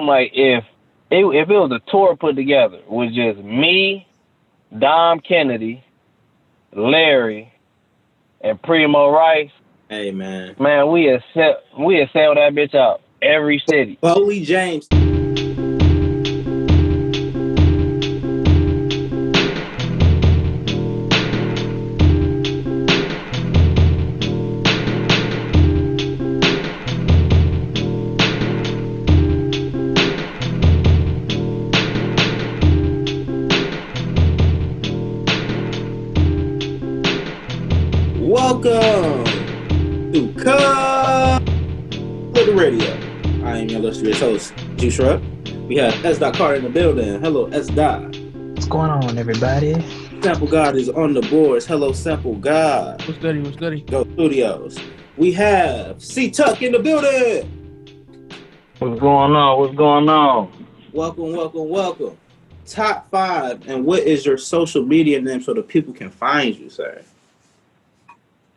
I'm like, if it, if it was a tour put together with just me, Dom Kennedy, Larry, and Primo Rice, Hey man. man, we sell, we sell that bitch out every city. Foley James. G Shrub. We have S. Dot Carter in the building. Hello, S. Dot. What's going on, everybody? Sample God is on the boards. Hello, Sample God. What's goody? What's goody? Go Studios. We have C Tuck in the building. What's going on? What's going on? Welcome, welcome, welcome. Top five, and what is your social media name so the people can find you, sir?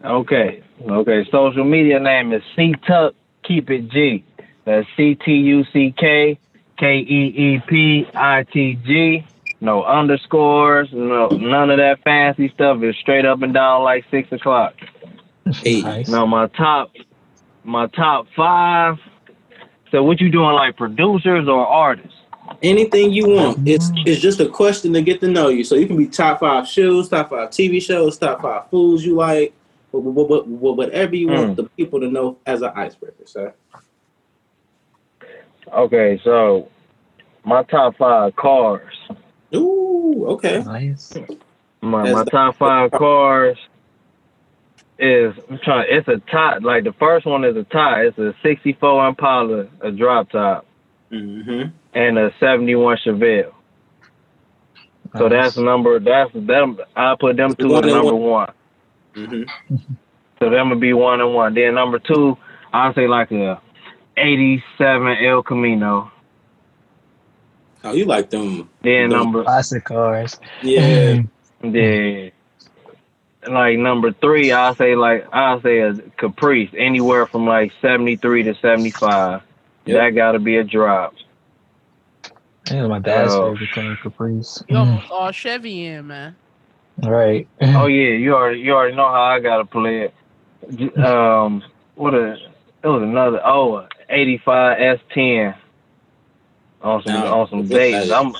Okay, okay. Social media name is C Tuck. Keep it G. That's C T U C K K E E P I T G. No underscores. No none of that fancy stuff. It's straight up and down like six o'clock. Hey, Nice. Now my top, my top five. So what you doing, like producers or artists? anything you want. It's it's just a question to get to know you. So you can be top five shoes, top five TV shows, top five foods you like, wh- wh- wh- wh- whatever you want Mm. the people to know as an icebreaker, sir. Okay, so my top five cars. Ooh, okay. Nice. My That's my top five cars is I'm trying. It's a tie. Like the first one is a tie. It's a '64 Impala, a drop top, Mm-hmm. and a '71 Chevelle. So that's number. That's them. I put them two One at number one. one. Mm-hmm. So them would be one and one. Then number two, I'd say like a '87 El Camino. Oh, you like them? Then Them number Classic cars. Yeah. Then like number three, I'll say like I'll say a Caprice, anywhere from like seventy three to seventy five. Yep. That gotta be a drop. Yeah, my dad's Oh. favorite car, Caprice. You Mm, almost all Chevy in, man. right. Oh yeah, you already you already know how I gotta play it. Um what a it was another oh a eighty five S ten on some on some days. I'm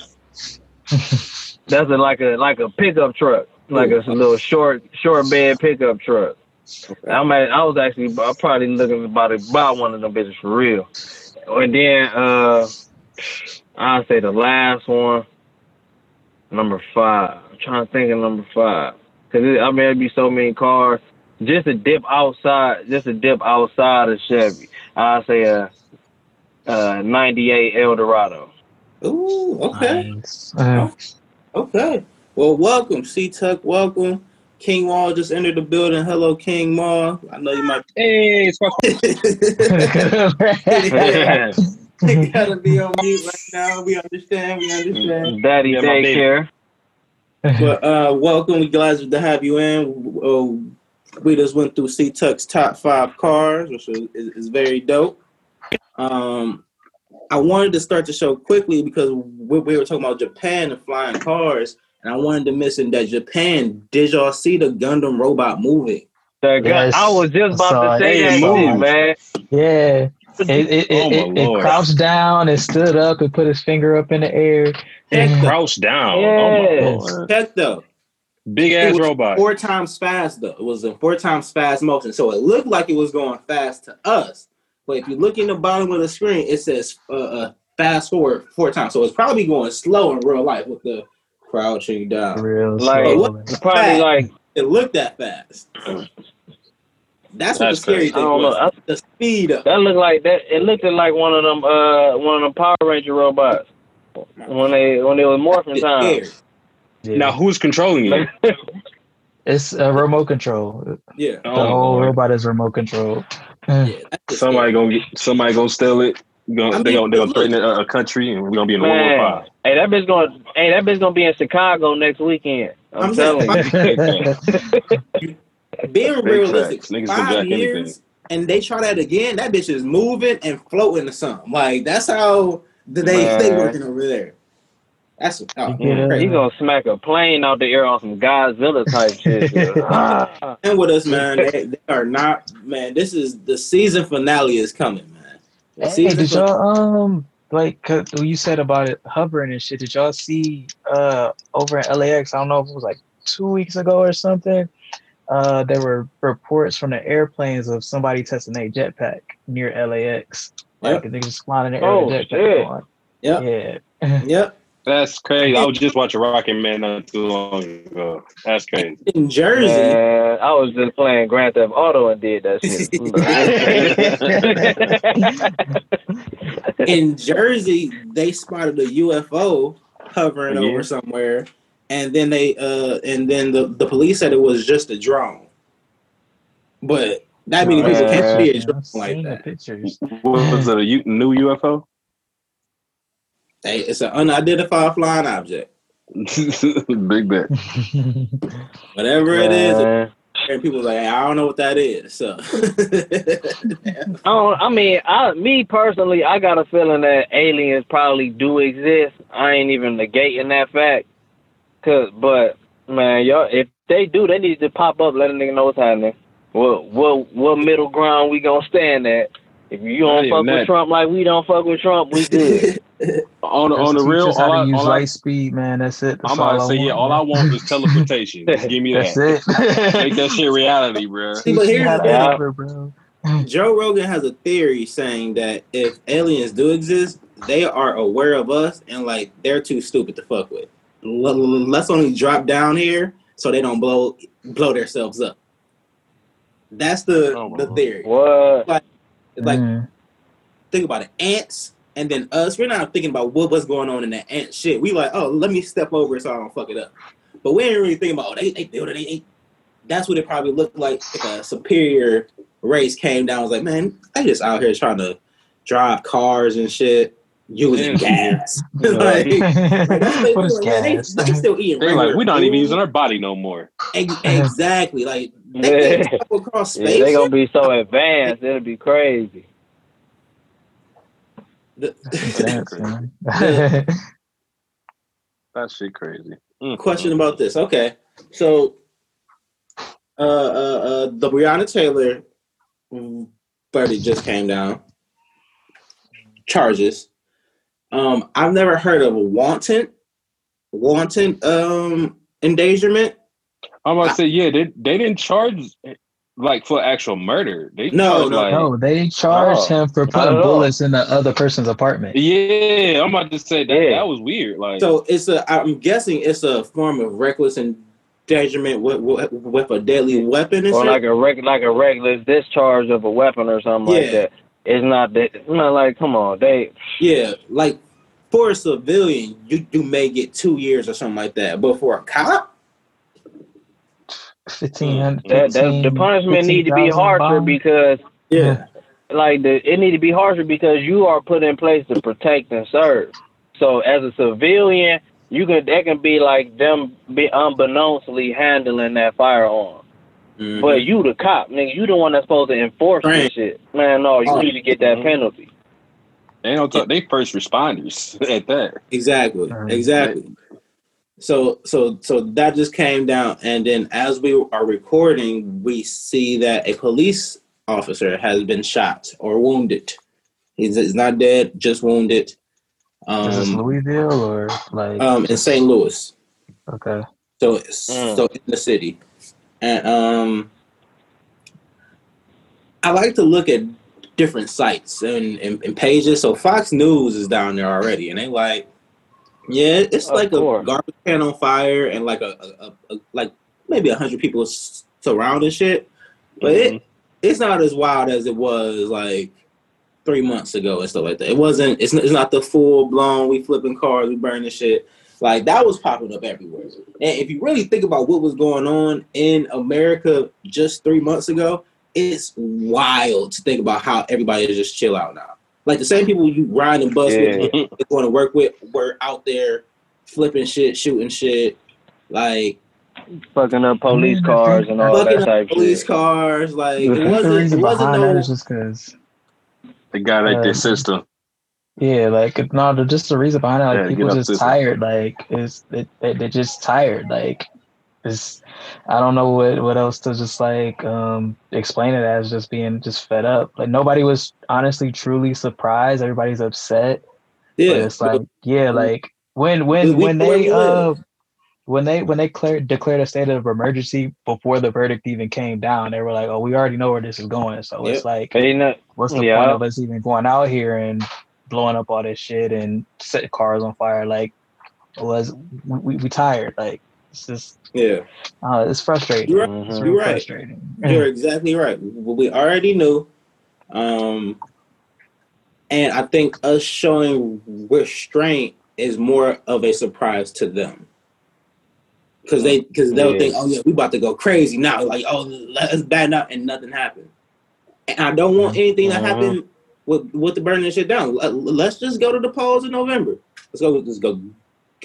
that's a, like a like a pickup truck. Like a little short short bed pickup truck. I'm at, I was actually I'm probably looking about to buy one of them bitches for real. And then uh I'll say the last one, number five. I'm trying to think of number five. Cause it, I mean there'd be so many cars. Just to dip outside just to dip outside of Chevy. I'll say a uh ninety eight Eldorado. Ooh, okay. Nice. Uh, Okay. Well, welcome, C Tuck. Welcome. King Wall just entered the building. Hello, King Wall. I know you might. Hey, it's you gotta be on mute right now. We understand. We understand. Daddy Yeah, my baby. daycare. But uh, welcome. We glad to have you in. Uh, we just went through C Tuck's top five cars, which is, is, is very dope. Um, I wanted to start the show quickly because we, we were talking about Japan and flying cars, and I wanted to mention that Japan. Did y'all see the Gundam robot movie? The gu- Yes, I was just about to say that Hey, shit, move. man. yeah. It, it, Oh, it, it, it crouched down and stood up and put his finger up in the air. Check the, Crouch down. Yes. Oh my lord. check though. Big It ass robot. Four times fast though. It was in four times fast motion, so it looked like it was going fast to us. But if you look in the bottom of the screen, it says uh, uh, fast forward four times. So it's probably going slow in real life with the crouching down. Real Like, slow. It's probably like It looked that fast. That's what That's the scary crazy. I thing don't know. was. I, The speed up. that looked like that. It looked like one of them, uh, one of them Power Ranger robots when they when they was morphing It's time. scary. Yeah. Now who's controlling it? It's a remote control. The Yeah. Oh, whole Lord. robot is remote control. yeah Somebody scary. gonna get somebody gonna steal it. Gonna, I they mean, gonna they gonna threaten a, a country and we're gonna be in a World War Man, Five. hey, that bitch gonna, hey, that bitch gonna be in Chicago next weekend. I'm, I'm telling you. being Big realistic. Niggas five years anything. and they try that again, that bitch is moving and floating to something. Like that's how They they working over there. That's oh, You get it? crazy. He gonna smack a plane out the air on some Godzilla type shit. Ah. And with us, man. They, they are not, man. This is the season finale is coming, man. The Hey, season did fin- y'all um like what you said about it hovering and shit? Did y'all see uh over in LAX? I don't know if it was like two weeks ago or something. Uh, there were reports from the airplanes of somebody testing a jetpack near LAX. Like they just flying in the air, Oh, with a jetpack shit. on. Yep. Yeah. Yep. That's crazy. I was just watching Rocket Man not too long ago. That's crazy. In Jersey, Man, I was just playing Grand Theft Auto and did that shit. in Jersey, they spotted a UFO hovering Yeah. over somewhere, and then they uh and then the, the police said it was just a drone. But that many people can't see a I've drone like that. pictures. What was it? A U- new UFO? Hey, it's an unidentified flying object. Big bet. Whatever it is, Man. and people like, I don't know what that is. So I don't. Oh, I mean, I me personally, I got a feeling that aliens probably do exist. I ain't even negating that fact. Cause, but man, y'all, if they do, they need to pop up, let a nigga know what's happening. What what what middle ground we gonna stand at? If you don't even fuck that. with Trump like we don't fuck with Trump, we good. On the, on the Just real, teach how all to I, use all I, light speed, man. That's it. That's I'm about to all say, yeah, all I want is teleportation. Just give me That's that. it. Make that shit reality, bro. See, but here's the thing. hover, bro. Joe Rogan has a theory saying that if aliens do exist, they are aware of us and like they're too stupid to fuck with. L- l- let's only drop down here so they don't blow blow themselves up. That's the Oh, the theory. what? It's like Mm. think about it, ants and then us. We're not thinking about what, was going on in that ant shit. We like, oh, let me step over it so I don't fuck it up. But we ain't really thinking about oh, they they build it. They, they, that's what it probably looked like if a superior race came down. and Was like, man, they just out here trying to drive cars and shit using Yeah. gas. like, that's what they what is. They, still eating. They're like, we're not even using our body no more. Ex- exactly. Like they Yeah. can travel across Yeah, space. they gonna be so advanced, it'll be crazy. Dance, man. That shit crazy. Mm. question about this. Okay, so uh, uh, uh, the Breonna Taylor verdict just came down. Charges. Um, I've never heard of a wanton, wanton um endangerment. I'm about to say, yeah, they they didn't charge like for actual murder. They No, no, like, no, they charged Oh, him for putting bullets in the other person's apartment. Yeah, I'm about to say that Yeah. that was weird. Like, So it's a. I'm guessing it's a form of reckless endangerment with with, with a deadly weapon. Or shit? like a reg- like a regular discharge of a weapon or something like that. It's not that. It's not like, come on, they. Yeah, like for a civilian, you you may get two years or something like that, but for a cop, Fifteen hundred. That, that the punishment need to be harsher because yeah, like the it need to be harsher because you are put in place to protect and serve. So as a civilian, you can that can be like them be unbeknownstly handling that firearm. Mhm. But you the cop, nigga, you the one that's supposed to enforce Right. this shit. Man, no, you Oh. need to get that penalty. they don't talk. They first responders at that. exactly, exactly. So so so that just came down, and then as we are recording, we see that a police officer has been shot or wounded. He's, he's not dead, just wounded. Is this Um, Louisville or like? um, in St. Louis. okay. So, Mm. so in the city, and um, I like to look at different sites and, and, and pages. So Fox News is down there already, and they like, yeah, it's Of like course. a garbage can on fire, and like a, a, a, a like maybe a hundred people surrounding shit, but Mhm. it it's not as wild as it was like three months ago and stuff like that. It wasn't. It's not, it's not the full blown. We flipping cars, we burning shit. Like that was popping up everywhere. And if you really think about what was going on in America just three months ago, it's wild to think about how everybody is just chill out now. Like the same people you ride and bus Yeah. with, and going to work with, were out there flipping shit, shooting shit, like Fucking up police cars and all fucking that up type police shit. cars. Like it wasn't. It wasn't no. is just because They got like Uh, their system. Yeah, like no, just the reason behind it, like Yeah, people just to- tired. Like it's they, they they're just tired. Like it's I don't know what what else to just like um explain it as just being just fed up. Like nobody was honestly truly surprised. Everybody's upset. But Yeah, it's like yeah, like when when when they uh when they when they declared declared a state of emergency before the verdict even came down, they were like, "Oh, we already know where this is going." So Yep. it's like, Ain't that what's the Yeah. point of us even going out here and blowing up all this shit and setting cars on fire? Like, was we, we, we tired? Like, it's just yeah. uh, it's frustrating. You're right. It's You're real right. frustrating. You're exactly right. We already knew. Um, and I think us showing restraint is more of a surprise to them. Cause they, cause they'll Yeah. think, oh yeah, we about to go crazy now. Like, oh, let's batten up, and nothing happened. And I don't want anything to Mhm. happen with with the burning shit down. Let's just go to the polls in November. Let's go. Let's go.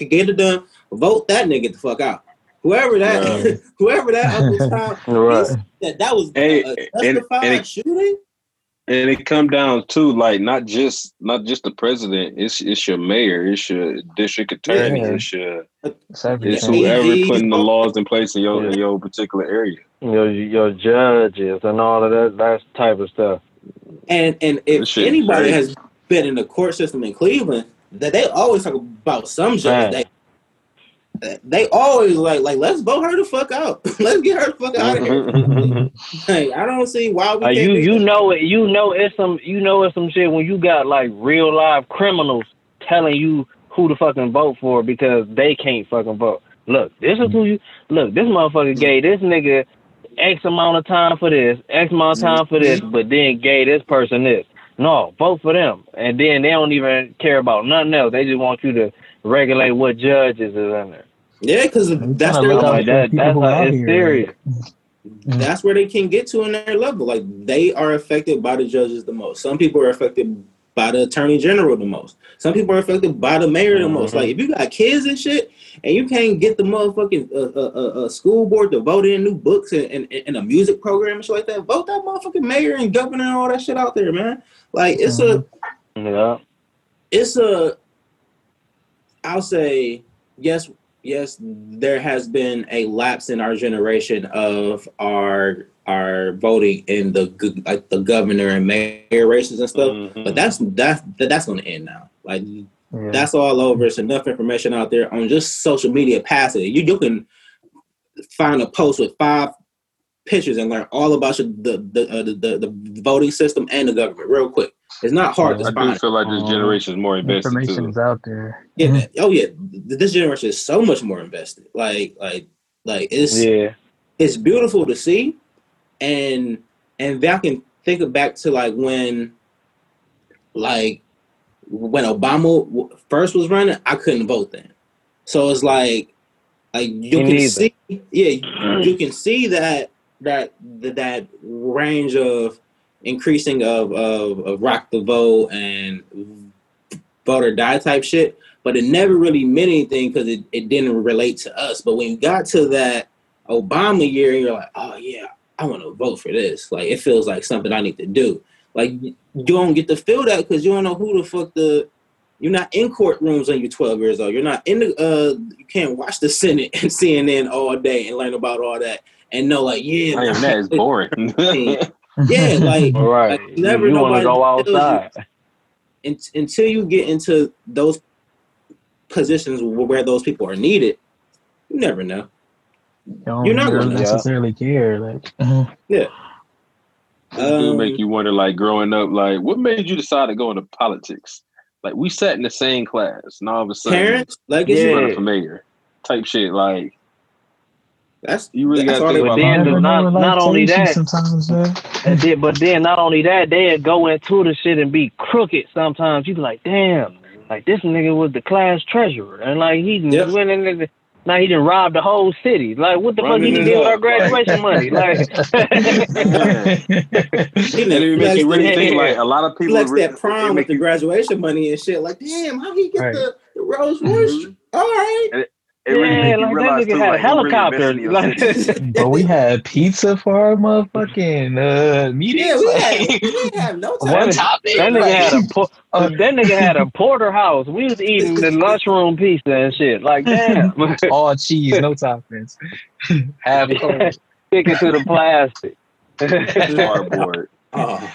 Get it done. Vote that nigga the fuck out. Whoever that, Right. whoever that Uncle Tom right? that that was Hey, a, a and- justified and it- shooting. And it come down to like not just not just the president. It's it's your mayor. It's your district attorney. Yeah. It's your It's it's whoever putting the laws in place in your in your particular area. Your your judges and all of that that type of stuff. And and if anybody crazy. has been in the court system in Cleveland, that they always talk about some judge. They, they always like like let's vote her the fuck out. let's get her the fuck out of here. Like, I don't see why we Uh, you you that. know it. You know it's some. You know it's some shit when you got like real live criminals telling you who to fucking vote for because they can't fucking vote. Look, this is who you. Look, this motherfucker gave this nigga X amount of time for this, X amount of time for this, but then gave this person this. No, vote for them, and then they don't even care about nothing else. They just want you to regulate what judges is in there. Yeah, because that's tryna their look like that. people That's like out it's here, serious. that's where they can get to in their level. Like they are affected by the judges the most. Some people are affected by the attorney general the most. Some people are affected by the mayor the most. Mhm. Like if you got kids and shit, and you can't get the motherfucking uh, uh, uh, uh, school board to vote in new books and, and, and a music program and shit like that, vote that motherfucking mayor and governor and all that shit out there, man. Like it's a Yeah. it's a I'll say yes, yes, there has been a lapse in our generation of our our voting in the g- like the governor and mayor races and stuff. Mhm. But that's that's that's going to end now. Like Yeah. that's all over. It's enough information out there on just social media. Pass it. You you can find a post with five pictures and learn all about the the, uh, the the the voting system and the government real quick. It's not hard Yeah, to I find. do feel like this Um, generation is more invested Information too. is out there. Yeah. man. Oh yeah. This generation is so much more invested. Like like like it's Yeah. it's beautiful to see, and and I can think of back to like when like when Obama first was running, I couldn't vote then. So it's like like you Me can neither. see yeah you can see that that that, range of increasing of, of of rock the vote and vote or die type shit but it never really meant anything because it, it didn't relate to us. But when you got to that obama year you're like oh yeah i want to vote for this. Like it feels like something i need to do. Like you don't get to feel that because you don't know who the fuck the you're not in courtrooms when you're 12 years old. You're not in the uh you can't watch the Senate and CNN all day and learn about all that and know like yeah I am that is boring. Yeah, like- All right. Like, never you want to go tells you. outside. until you get into those positions where those people are needed, you never know. You don't You're not really gonna- necessarily care. Like, yeah. It do Um, make you wonder, like growing up, like what made you decide to go into politics? Like we sat in the same class, and all of a sudden, Parents, like it's Yeah. running for mayor, type shit. Like that's you really got to they think But about. then life. the- not- Never not only takes you that- sometimes, man. And then, but then not only that, they go into the shit and be crooked sometimes. You be like, damn, like this nigga was the class treasurer, and like he done Yep. went in there. Now he done robbed the whole city. Like what the fuck he Running did with up, our graduation money? Like, he And it done make you really think like a lot of people. flex really- that it prom with the graduation money and shit. Like, damn, how he get Right. the, the Rolls Royce? Mhm. All right, It really Yeah, make you like that realize nigga too, had a like, you really helicopter. investing in Like- yourself. but we had pizza for our motherfucking uh, meetings. Yeah, we, had, we didn't have no time. one topic. That nigga like- had a por- Uh, that nigga had a porterhouse. We was eating the lunchroom pizza and shit. Like damn, all cheese, no toppings. Half cold. sticking to the plastic. Cardboard. Oh,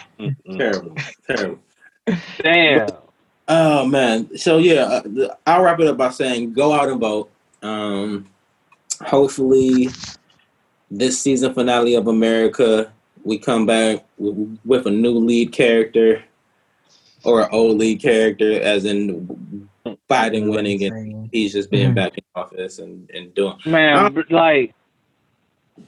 terrible, terrible. damn. Oh man. So yeah, uh, I'll wrap it up by saying go out and vote. Um, hopefully, this season finale of America, we come back with, with a new lead character or an old lead character, as in Biden winning and he's just being Mhm. back in office and, and doing. Man, b- like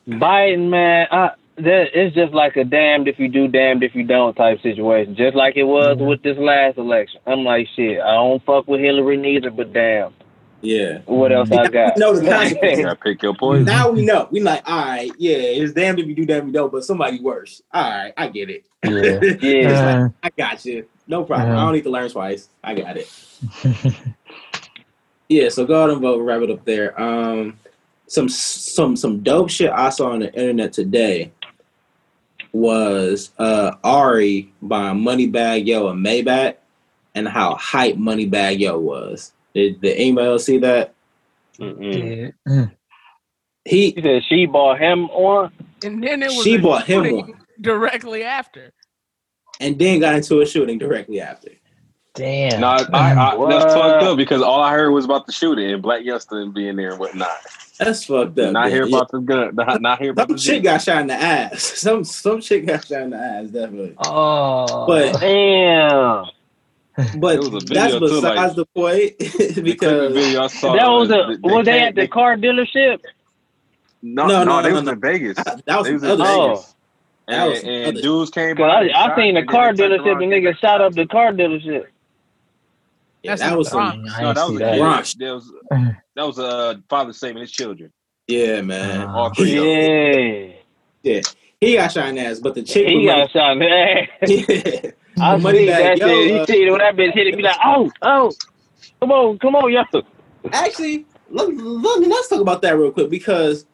Biden, man, I, that it's just like a damned if you do, damned if you don't type situation. Just like it was Mhm. with this last election. I'm like, shit, I don't fuck with Hillary neither, but damn, Yeah. what else I got? No, the You consequences. gotta pick your poison. Now we know. We like, all right, yeah, it's damned if you do, damned if you don't, but somebody worse. All right, I get it. Yeah. yeah. Uh, I got you. No problem. Yeah. I don't need to learn twice. I got it. Yeah, so go out and vote. Wrap it up there. Um, some some some dope shit I saw on the internet today was uh Ari buying Moneybagg Yo and Maybach, and how hype Moneybagg Yo was. Did the email see that? Mm-mm. yeah. He He said she bought him on. And then it was she a bought him shooting one, directly after. and then got into a shooting directly after. Damn. No, I, I, I, that's fucked up because all I heard was about the shooting and Blac Youngsta being there and whatnot. That's fucked up. not man. hear Yeah. about the gun. Not, not hear about Some the chick shit. got shot in the ass. Some some chick got shot in the ass, definitely. Oh. But Damn. but It was a that's video, too, besides like- the point The because video I saw. That was uh, a was they came- at the car dealership? No, No, no, no, they no, was no. in Vegas. that was They was in other Oh. Vegas. And, was some and dudes came Cause by. I, I shot, seen the car dealership. The and nigga shot up the car dealership. Yeah, that was some. No, that was a that. kid. That was that was a father saving his children. Yeah, man. Uh, All three of them. Yeah, Yeah, he got shot in ass, but the chick. he was got shot in ass. yeah. I Money see bag, that yo, shit. He uh, see it when that bitch hit it. Be like, oh, oh, come on, come on, yo. Actually, let, let, let's talk about that real quick because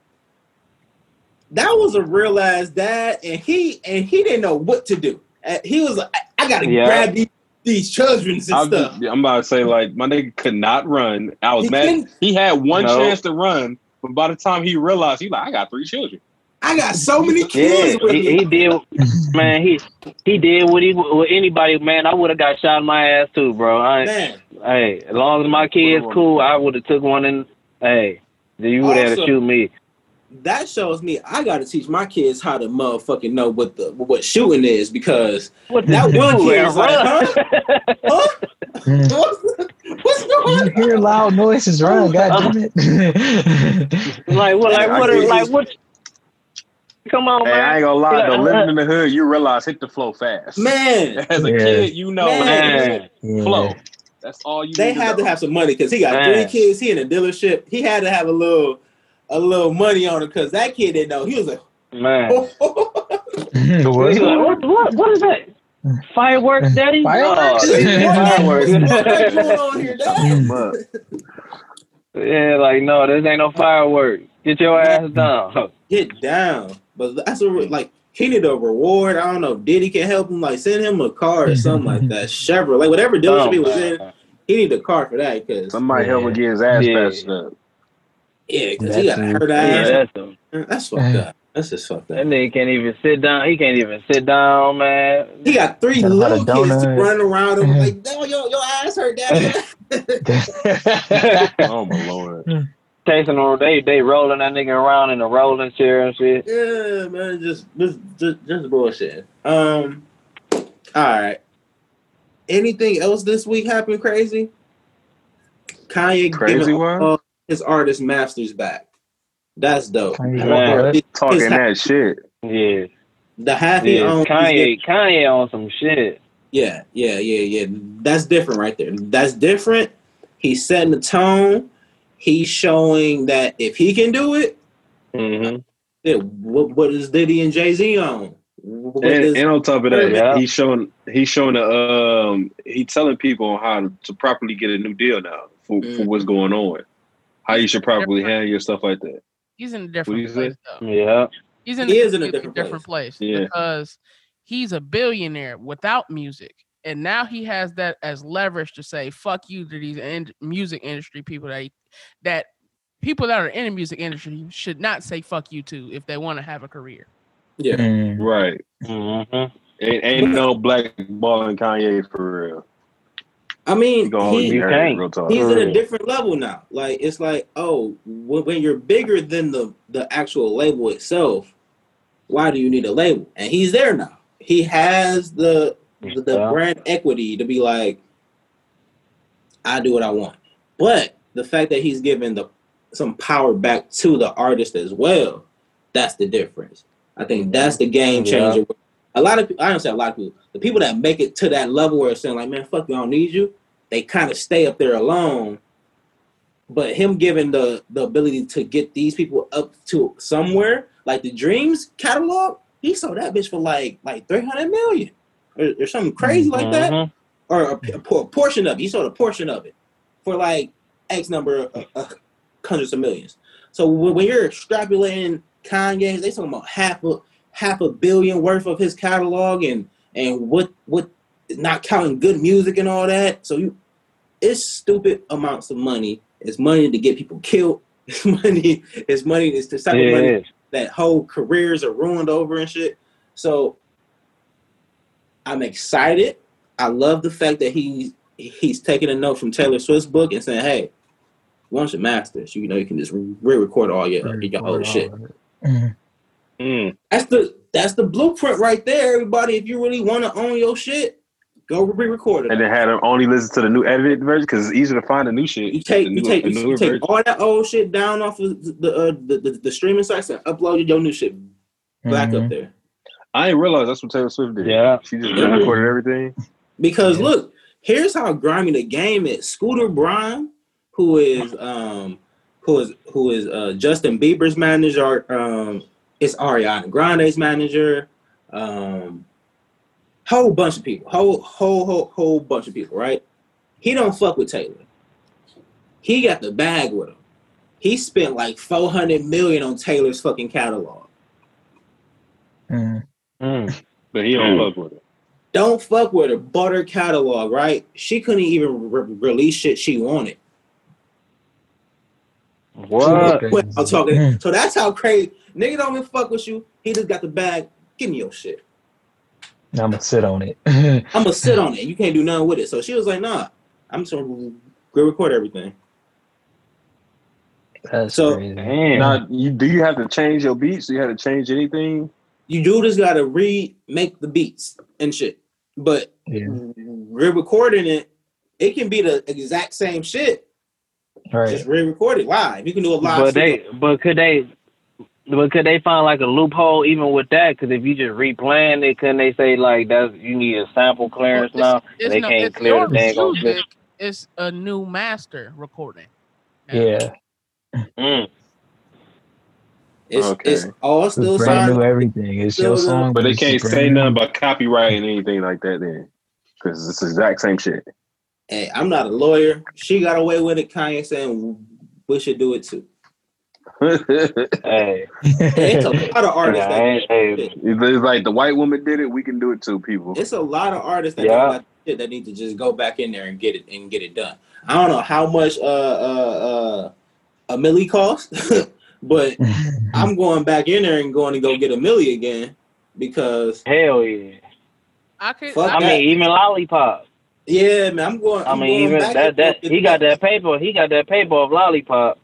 that was a real ass dad, and he and he didn't know what to do. Uh, He was like, I, I gotta Yeah. grab these, these children and I'm, stuff. I'm about to say like my nigga could not run. I was He mad. He had one No. chance to run, but by the time he realized, he like, I got three children. I got so many Yeah, kids with he, me. he did, man. He he did what he with anybody, man. I would have got shot in my ass too, bro. I, Man, hey, as long as my kids cool, I would have took one and hey, you would have Also- to shoot me. that shows me I gotta teach my kids how to motherfucking know what the what shooting is because What That one dude, kid is like, run. huh? Mm. what's, what's going You hear loud noises, run, god damn it. like what? Like what? get Like you. what? Come on, Hey, I ain't gonna lie though. Living in the hood, you realize hit the flow fast. Man, As a Yeah. kid, you know Man. Yeah. flow. That's all you. they had to know. have some money because he got Man. three kids. He in a dealership. He had to have a little a little money on it because that kid didn't know. He was like, Man. The like, what? what, what, what is that? Fireworks, daddy? Fireworks? Fireworks. What's going on here, Dad? But yeah, like, no, this ain't no fireworks. Get your ass down. Get down. But that's a re- like he need a reward. I don't know. if Diddy can help him. Like send him a car or something like that. Chevrolet, like whatever dealership oh, he was in, he need a car for that because somebody help him get his ass Yeah. patched up. yeah, because he got a That's- hurt Yeah, ass. that's him. That's fucked up. That's just fucked up. That up. nigga can't even sit down. He can't even sit down, man. He got three Got little kids donut. running around him like, no, yo, your ass hurt, Dad. Oh my lord. Chasing him, they they rolling that nigga around in a rolling chair and shit. Yeah, man, just just just, just bullshit. Um, all right. Anything else this week happened crazy? Kanye Crazy giving one? his artist masters back. That's dope. Man. Or his- Talking his- that shit. Yeah, the half yeah. owns. is Kanye, Kanye on some shit. Yeah, yeah, yeah, yeah. That's different right there. That's different. He's setting the tone. He's showing that if he can do it, Mm-hmm. then what, what is Diddy and Jay Z on? And, is- and on top of that, Yeah. he's showing he's showing the um he telling people how to, to properly get a new deal now for, for Mm. what's going on. how you should probably handle your stuff like that. He's in a different place though. Yeah. He's in He a is in a completely different place, Yeah. because he's a billionaire without music, and now he has that as leverage to say "fuck you" to these in- music industry people that he, that people that are in the music industry should not say "fuck you" to if they want to have a career. Yeah. Mm. Right. Mm-hmm. Ain't, ain't no black balling Kanye for real. I mean, You he, your can't. head real talk. he's in a different level now. Like it's like, oh, when, when you're bigger than the the actual label itself, why do you need a label? And he's there now. He has the the, the Yeah. brand equity to be like, I do what I want. But the fact that he's given the some power back to the artist as well, that's the difference. I think that's the game Yeah. changer. A lot of people, I don't say a lot of people, the people that make it to that level where it's saying like, man, fuck you, I don't need you. They kind of stay up there alone. But him giving the the ability to get these people up to somewhere, like the Dreams catalog, he sold that bitch for like like three hundred million or, or something crazy like that Mhm. or a, a por- portion of it. You sold a portion of it for like X number of, of hundreds of millions. So when, you're extrapolating Kanye's, they talking about half a half a billion worth of his catalog and and what what not counting good music and all that. So you, it's stupid amounts of money. It's money to get people killed. It's money. It's money. It's the type of money that whole careers are ruined over and shit. So I'm excited. I love the fact that he he's taking a note from Taylor Swift's book and saying, "Hey, once your masters, you know you can just re-record all your your old shit." Mm. Mm. That's the that's the blueprint right there, everybody. If you really want to own your shit, go re-record it. And then had him only listen to the new edited version because it's easier to find the new shit. You take the you take you take all that old shit down off of the uh, the, the, the streaming sites and upload your new shit back Mhm. up there. I didn't realize that's what Taylor Swift did. Yeah. She just recorded everything. Because Yeah. look, here's how grimy the game is. Scooter Braun, who is um who is who is uh Justin Bieber's manager, um it's Ariana Grande's manager, um whole bunch of people, whole whole whole whole bunch of people, right? He don't fuck with Taylor. He got the bag with him. He spent like 400 million on Taylor's fucking catalog. Mm. Mm. But he don't fuck with it. Don't fuck with her. Bought her catalog, right? She couldn't even re- release shit she wanted. What? I'm talking. Mm. So that's how crazy. Nigga don't even fuck with you. He just got the bag. Give me your shit. I'm gonna sit on it. I'm gonna sit on it. You can't do nothing with it. So she was like, Nah, I'm just gonna go record everything. That's So- crazy. Damn. Now, you, do you have to change your beats? Do you have to change anything? You do just gotta remake the beats and shit. But Yeah. re-recording it, it can be the exact same shit. Right. Just re-record it live. You can do a live. but they, but could they, but could they find like a loophole even with that? Because if you just replan it, couldn't they say like that's you need a sample clearance Well, now? it's, they no, can't it's clear your the dang music. It's a new master recording. Yeah. Mm. it's Okay. it's all It's still brand signed. new everything. It's Still your song, But they can't say new. nothing about copyright and anything like that then. Because it's the exact same shit. Hey, I'm not a lawyer. She got away with it. Kanye saying we should do it too. Hey, It's a lot of artists yeah, that hey, hey, it's like the white woman did it, we can do it too, people. it's a lot of artists that Yeah. don't shit that need to just go back in there and get it and get it done. I don't know how much uh uh uh a milli cost, but I'm going back in there and going to go get a milli again because hell yeah. I could. I that. mean, even lollipop. Yeah, man, I'm going. I I'm mean, going even that, that he got that paper. He got that paper of lollipop.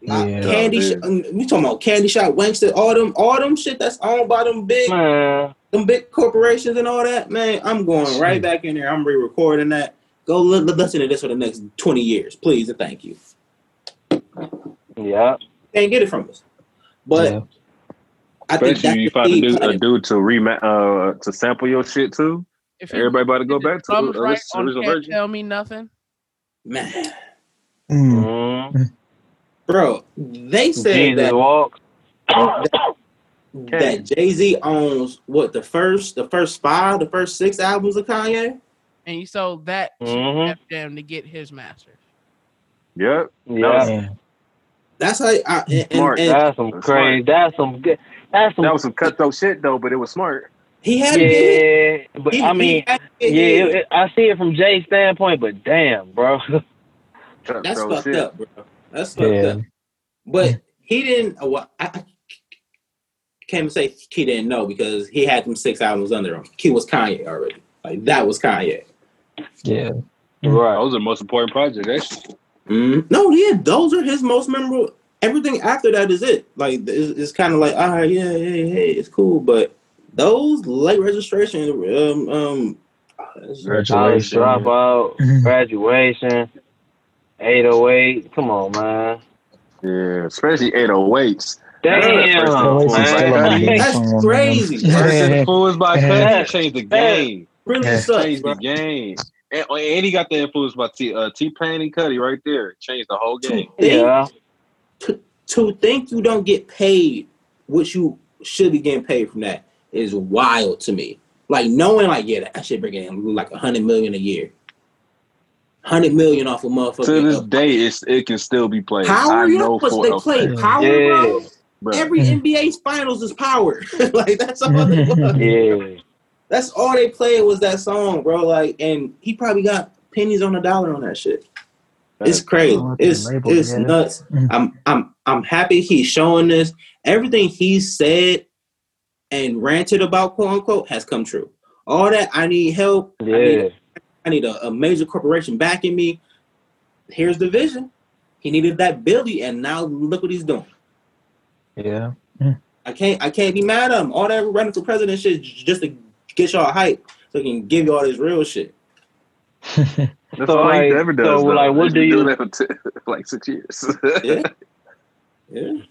Yeah. candy. Sh- um, we talking about candy shop, Wanksta, all them, all them shit that's owned by them big Man, them big corporations and all that, man, I'm going right back in there. I'm re-recording that. Go li- li- listen to this for the next 20 years, please and thank you. yeah. Can't get it from us, but Yeah. I think that's Especially the you find a dude, a dude to rema- uh to sample your shit too. If you Everybody about to go back to the right on original version. Tell me nothing. man, Mm. Mm. bro. They said Jesus that walks. that Jay Z owns what the first, the first five, the first six albums of Kanye. And you sold that to Mhm. Def Jam to get his masters. Yep. Yeah. Man. That's how I, I and, Smart. and That's some crazy. That's some good. That's some. That was some cutthroat shit though, but it was smart. He had to get hit. yeah, but He- I mean, had to get yeah, it, it- I see it from Jay's standpoint, but damn, bro. Cutthroat That's fucked shit. up, bro. That's fucked Yeah. up. But he didn't. uh, Well, I, I can't even say he didn't know because he had them six albums under him. He was Kanye already. Like that was Kanye. Yeah. right. Those are the most important projects. Actually. Mm, no, yeah, those are his most memorable. Everything after that is it. Like it's, it's kind of like, all right, yeah, hey, hey, it's cool. But those late registration, um, um, College Graduation. dropout, Mhm. graduation, 808. Come on, man. Yeah, especially 808s. Damn, That's man. still on my man. game That's crazy. First influenced by Yeah. Changed the game. really Yeah. sucks, Changed bro. the game. And, and he got the influence by T uh, T Pain and Cudi right there. Changed the whole game. Yeah. To think you don't get paid what you should be getting paid from that is wild to me. Like knowing, like, yeah, that shit bringing in like a hundred million a year, hundred million off a motherfucker. To this day, it's, it can still be played. Power, I you know know, what for they a play fact, Power, Yeah. bro. bro. Every Mhm. NBA finals is Power. like that's all it was. Yeah. That's all they played was that song, bro. Like, and he probably got pennies on the dollar on that shit. It's crazy. It's label, it's yeah. nuts. Mhm. I'm I'm I'm happy he's showing this. Everything he said and ranted about, quote unquote, has come true. All that I need help. I Yeah. need, I need a, a major corporation backing me. Here's the vision. He needed that Billy, and now look what he's doing. Yeah. I can't I can't be mad at him. All that running for president shit just to get y'all hype so he can give you all this real shit. That's So, all he like- ever does. so, though. like, what do you- doing that for, t- like six years? Yeah. Yeah.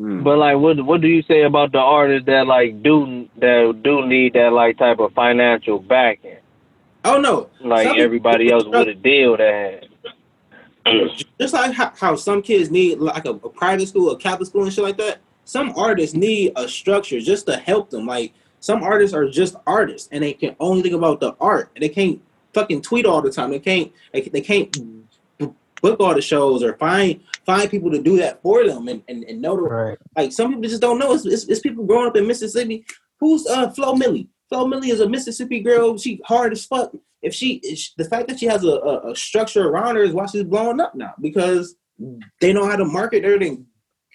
Mm. But like, what what do you say about the artists that like do that do need that like type of financial backing, Oh no. like Some- everybody else with a deal that had? Just like how, how some kids need like a, a private school, a Catholic school and shit like that. Some artists need a structure just to help them. Like some artists are just artists and they can only think about the art and they can't fucking tweet all the time. They can't they, they can't book all the shows or find find people to do that for them and, and, and know the right. Like some people just don't know. It's, it's, it's people growing up in Mississippi. Who's uh Flo Milli? Flo Milli is a Mississippi girl. She hard as fuck. If she, if the fact that she has a, a, a structure around her is why she's blowing up now because they know how to market her and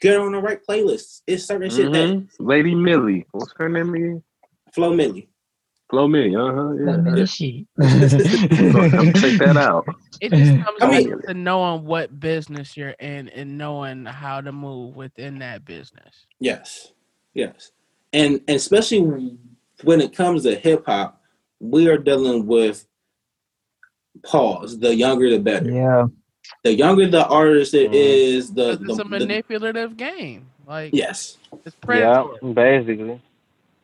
get on the right playlists. It's certain shit that Mhm. Lady Millie. What's her name again? Flo Milli. Flo Milli. Uh huh. Yeah. Let she. Come check that out. It just comes I mean- to knowing what business you're in and knowing how to move within that business. Yes, yes, and and especially when it comes to hip hop, we are dealing with pause. The younger, the better. Yeah. The younger the artist it Mhm. is, the, 'Cause the, it's a the- manipulative game. Like yes. it's Yeah, basically.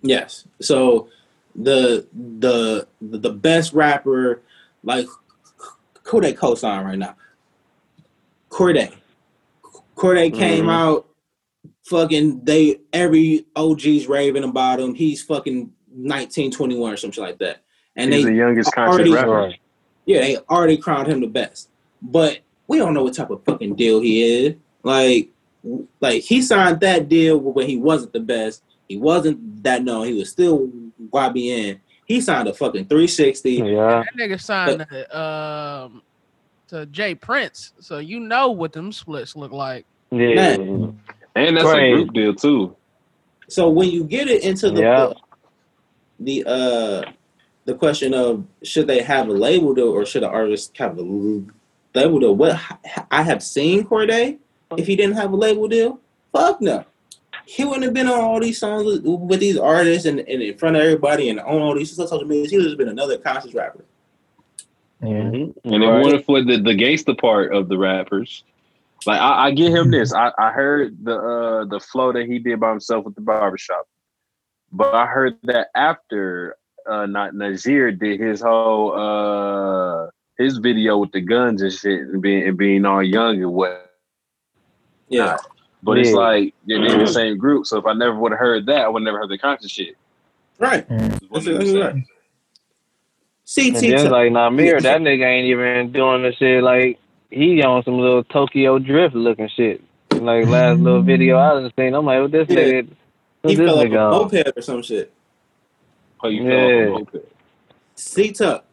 Yes. So the the the best rapper like who they co-sign right now? Cordae. Cordae came Mhm. out. Fucking they every OG's raving about him. He's fucking 19, 21 or something like that. And He's they the youngest already- conscious rapper. Yeah, they already crowned him the best. But we don't know what type of fucking deal he is. Like, like he signed that deal when he wasn't the best. He wasn't that known. He was still YBN. He signed a fucking 360. Yeah. That nigga signed to, um to Jay Prince, so you know what them splits look like. Yeah. And that's Right. a group deal too. So when you get it into the Yeah. the uh the question of should they have a label deal or should an artist have a label deal? What I have seen Cordae, if he didn't have a label deal, fuck no. He wouldn't have been on all these songs with, with these artists and, and in front of everybody and on all these social media. He would have been another conscious rapper. Yeah. Mhm. And it Right. wanted for the, the gangster part of the rappers. Like I, I give him this. I, I heard the uh the flow that he did by himself with the barbershop. But I heard that after uh not Nazir did his whole uh his video with the guns and shit and being and being all young and what Yeah. But it's like they're in the same group. So if I never would have heard that, I would never heard the conscious shit. Right. Mm. Is That's he was exactly saying. right. CT then Tuck. like Nahmir, that nigga ain't even doing the shit like he on some little Tokyo drift looking shit. like last little video I just seen. I'm like, what this Yeah. nigga? He What this fell off a nigga on? moped or some shit. Oh, you Yeah. fell off a moped. C Tuck,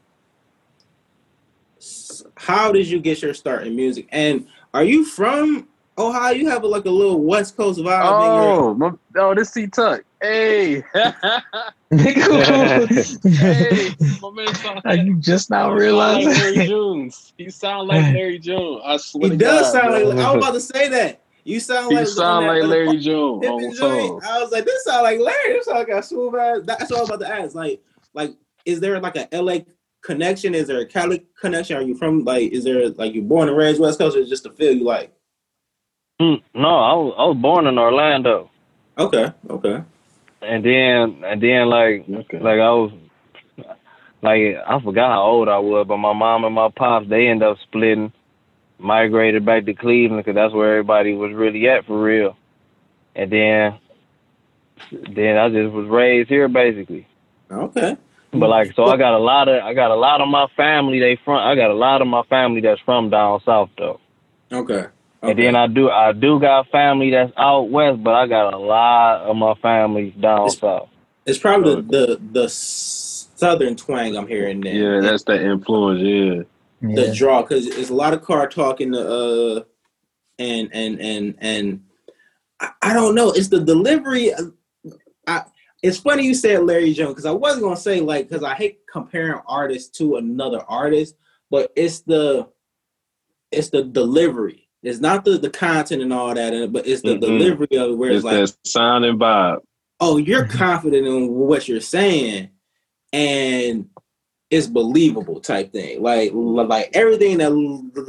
how did you get your start in music? And are you from Ohio? You have like a little West Coast vibe. Oh, my, oh, this C Tuck. Hey, hey, my man sound Are you just now he sound like Larry realizing? June. He sound like Larry June. I swear your, to he does God, sound bro. like. I was about to say that. You sound He like sound on like Larry June Pippin joint. I was like, this sound like Larry. This sound like a smooth ass. That's what I was about to ask. Like, like, is there like a LA connection? Is there a Cali connection? Are you from like? Is there like you born and raised West Coast, or just a feel you like? Mm, No, I was I was born in Orlando, Okay, okay. and then and then like Okay. like I was like I forgot how old I was, but my mom and my pops they ended up splitting, migrated back to Cleveland because that's where everybody was really at for real, and then then I just was raised here basically. Okay. But like, so I got a lot of I got a lot of my family. They from I got a lot of my family that's from down south though. Okay. And then I do I do got family that's out west, but I got a lot of my family down It's- south. It's probably the, the the southern twang I'm hearing there. Yeah, that's the influence. Yeah. the draw because it's a lot of car talking to uh and and and and I, I don't know it's the delivery I it's funny you said Larry Jones because I wasn't gonna say like because I hate comparing artists to another artist but it's the it's the delivery it's not the the content and all that but it's the Mhm. delivery of it where it's, It's like that sound and vibe. oh, you're Mhm. confident in what you're saying, and it's believable type thing. Like like everything that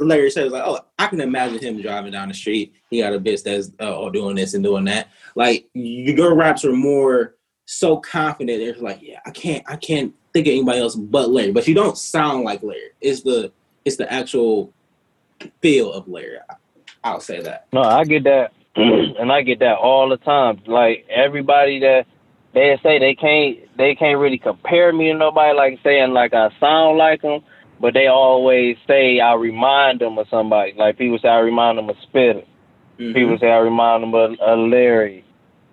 Larry says, like, oh, I can imagine him driving down the street. He got a bitch that's uh, doing this and doing that. Like your raps are more so confident. It's like, yeah, I can't, I can't think of anybody else but Larry. But you don't sound like Larry. It's the it's the actual feel of Larry. I'll say that. No, I get that, and I get that all the time. Like everybody that they say they can't they can't really compare me to nobody. Like saying like I sound like them, but they always say I remind them of somebody. Like people say I remind them of Spitta. Mhm. People say I remind them of, of Larry.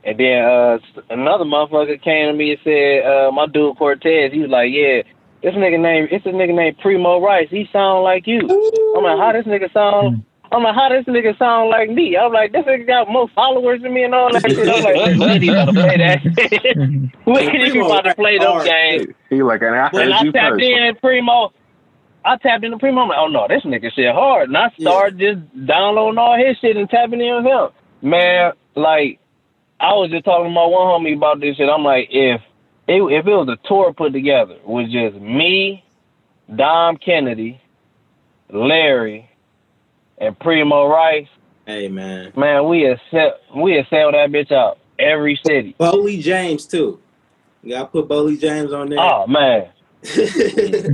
And then uh, another motherfucker came to me and said, uh, my dude Cortez, he was like, yeah, this nigga name, it's a nigga named Primo Rice. He sound like you. I'm like, how this nigga sound? I'm like, how this nigga sound like me? I'm like, this nigga got more followers than me and all that shit. I'm like, we ain't even about to play that shit. We ain't even about to play those games. He like, and I When heard I tapped first. in Primo, I tapped in into Primo. I'm like, oh no, this nigga shit hard. And I Yeah. started just downloading all his shit and tapping in with him. Man, like, I was just talking to my one homie about this shit. I'm like, if it, if it was a tour put together with just me, Dom Kennedy, Larry, and Primo Rice, Hey man. man, we sell, we sell that bitch out every city. Boldy James too. You gotta put Boldy James on there. Oh man.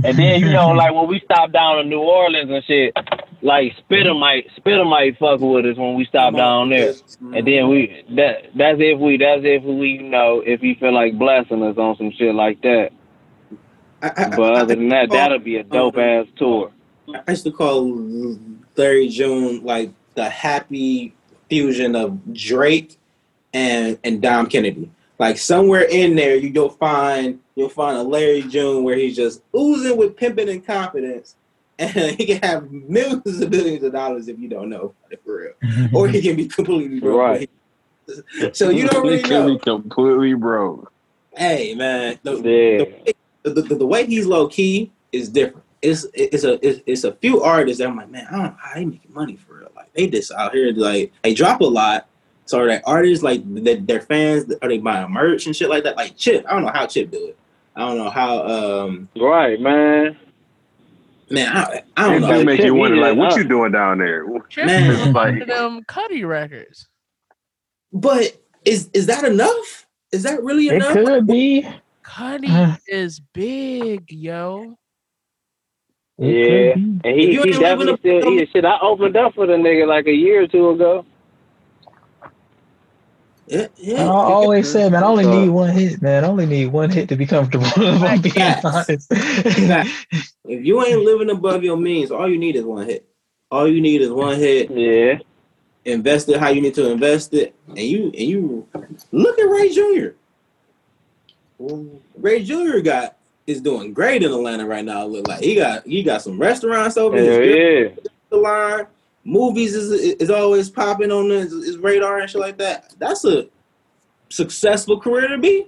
And then you know, like when we stopped down in New Orleans and shit, like Spitta mm-hmm. might Spitta might fuck with us when we stop down there. Mm-hmm. And then we that that's if we that's if we you know if he feel like blessing us on some shit like that. I, I, But other than that, that'll be a dope ass tour. I used to call Larry June like the happy fusion of Drake and and Dom Kennedy. Like somewhere in there, you you'll find you'll find a Larry June where he's just oozing with pimping and confidence, and he can have millions and billions of dollars if you don't know about it for real, or he can be completely broke. Right. So you don't He really could know. be completely broke. Hey man, the, Yeah. the, the, the way he's low key is different. It's it's a it's, it's a few artists that I'm like, man, I don't know how they making money for real. Like they just out here like they drop a lot. So are they artists like that their fans are they buying merch and shit like that? Like Chip, I don't know how Chip do it. I don't know how um Right, man. Man, I, I It don't do know. make you wonder, like, what huh? you doing down there? Man. is Like- of them Cudi records. But is is that enough? Is that really It enough? could be. Cudi Uh. is big, yo. Yeah. could. And he, he definitely living still up- he shit. I opened up for the nigga like a year or two ago. Yeah, yeah. I always say, man, I only need one hit, man. I only need one hit to be comfortable. If I'm being Facts. honest. If you ain't living above your means, all you need is one hit. All you need is one hit. Yeah. invest it how you need to invest it, and you and you look at Ray Jr. Ray Jr. got is doing great in Atlanta right now. Look like he got he got some restaurants over Hell his yeah. the line. Movies is is always popping on his, his radar and shit like that. That's a successful career to be.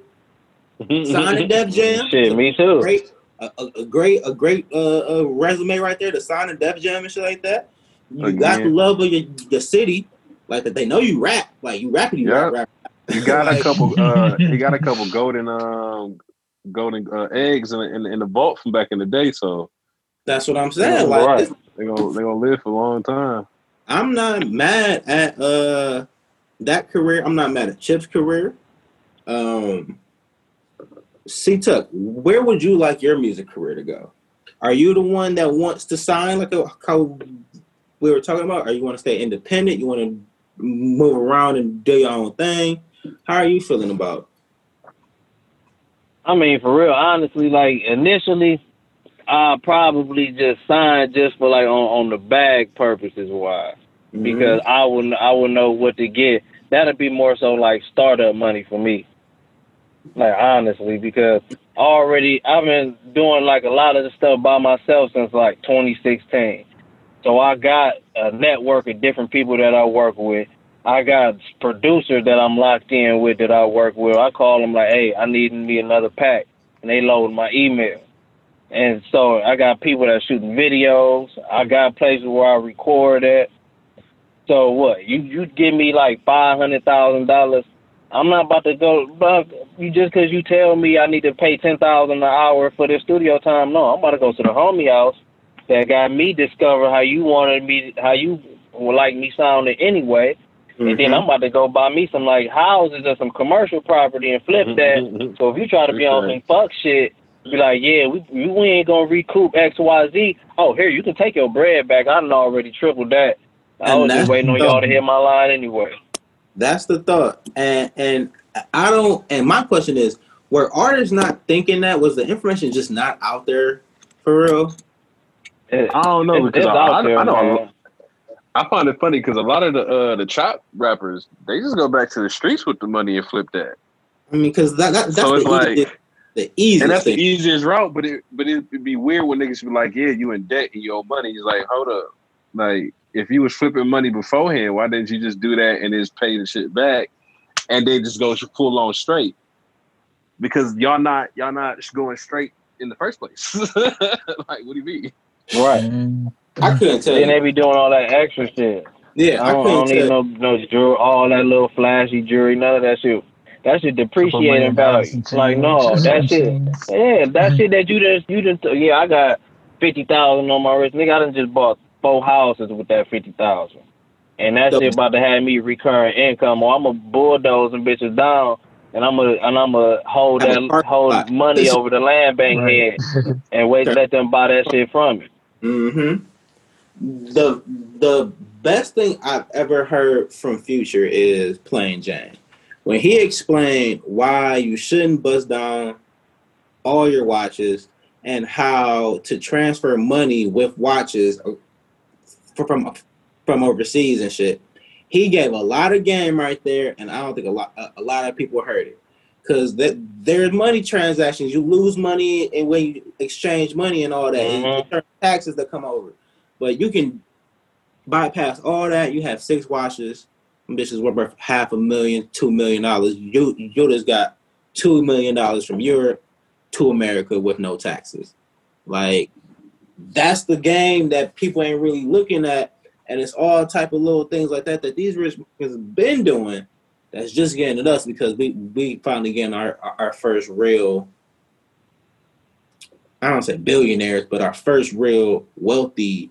Sign a Def Jam. Shit, me too. Great, a, a, a great, a great uh, uh, resume right there to sign a Def Jam and shit like that. You got the love of your, your city, like that. They know you rap, like you rapping, you rap, Yeah. rap. You got a couple. Uh, he got a couple golden, um, golden uh, eggs in, in in the vault from back in the day. So That's what I'm saying. Like Right. this- they gonna they gonna live for a long time. I'm not mad at uh that career. I'm not mad at Chip's career. Um, C Tuck, where would you like your music career to go? Are you the one that wants to sign like a, how we were talking about? Or you want to stay independent? You want to move around and do your own thing? How are you feeling about? I mean, for real, honestly, like initially, I probably just signed just for like on, on the bag purposes wise, Mm-hmm. because I would I would know what to get. That'd be more so like startup money for me. Like honestly, because already I've been doing like a lot of the stuff by myself since like 2016. So I got a network of different people that I work with. I got producers that I'm locked in with that I work with. I call them like, hey, I need me another pack, and they load my email. And so I got people that are shooting videos. I got places where I record at. So what? You you give me like five hundred thousand dollars. I'm not about to go. But you just because you tell me I need to pay ten thousand an hour for this studio time. No, I'm about to go to the homie house that got me discover how you wanted me, how you would like me sounding anyway. And Mm-hmm. then I'm about to go buy me some like houses or some commercial property and flip that. So if you try to be on some fuck shit, be like, yeah, we we we ain't gonna recoup X Y Z. Oh, here you can take your bread back. I done already tripled that. I And was just waiting on y'all to hear my line anyway. That's the thought, and and I don't. And my question is, were artists not thinking that? Was the information just not out there for real? It- I don't know it's- because I, I, there, I know a man. lot- I find it funny because a lot of the uh, the trap rappers they just go back to the streets with the money and flip that. I mean, because that, that that's So the it's like- easiest, the easiest And that's the easiest route, but it but it'd be weird when niggas be like, yeah, you in debt and you owe money. He's like, hold up, like if you was flipping money beforehand, why didn't you just do that and just pay the shit back, and then just go full on straight? Because y'all not y'all not going straight in the first place. like, what do you mean? Right. Mm. I couldn't tell Then they be doing all that extra shit. Yeah, I I don't, I don't need no no jewelry, all that little flashy jewelry, none of that shit. That shit depreciating value. Like no, that shit. Yeah, that shit that you just you just yeah, I got fifty thousand on my wrist. Nigga, I done just bought four houses with that fifty thousand. And that shit about to have me recurring income or I'm a bulldoze and bitches down and I'm a and I'm a hold that hold lot. money This- over the land bank Right. head and wait to let them buy that shit from me. Mm-hmm. The the best thing I've ever heard from Future is Plain Jane. When he explained why you shouldn't bust down all your watches and how to transfer money with watches from from overseas and shit. He gave a lot of game right there, and I don't think a lot a, lot of people heard it because that there's money transactions. You lose money and when you exchange money and all that, and Mhm. there's taxes that come over. But you can bypass all that. You have six watches. Bitches worth half a million, two million dollars. Just got two million dollars from Europe to America with no taxes. Like that's the game that people ain't really looking at, and it's all type of little things like that that these rich has been doing. That's just getting at us because we we finally getting our our first real. I don't say billionaires, but our first real wealthy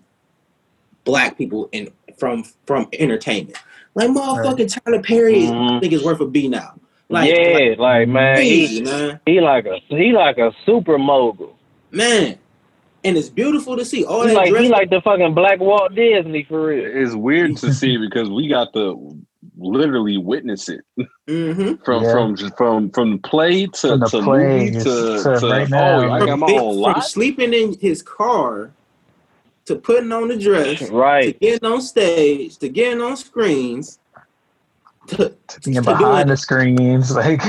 black people in from from entertainment. Like motherfucking Tyler Perry, is- I think is worth a B now. Like, yeah, like, man, crazy, he, man, he like a he like a super mogul. man, and it's beautiful to see all He that like he like the fucking Black Walt Disney for real. It's weird to see because we got to literally witness it mm-hmm. from Yeah. from from from the play to From to play movie to, to to right oh. I got my from, own from sleeping in his car to putting on the dress, right? to getting on stage, to getting on screens, to, Being to behind doing the screens, like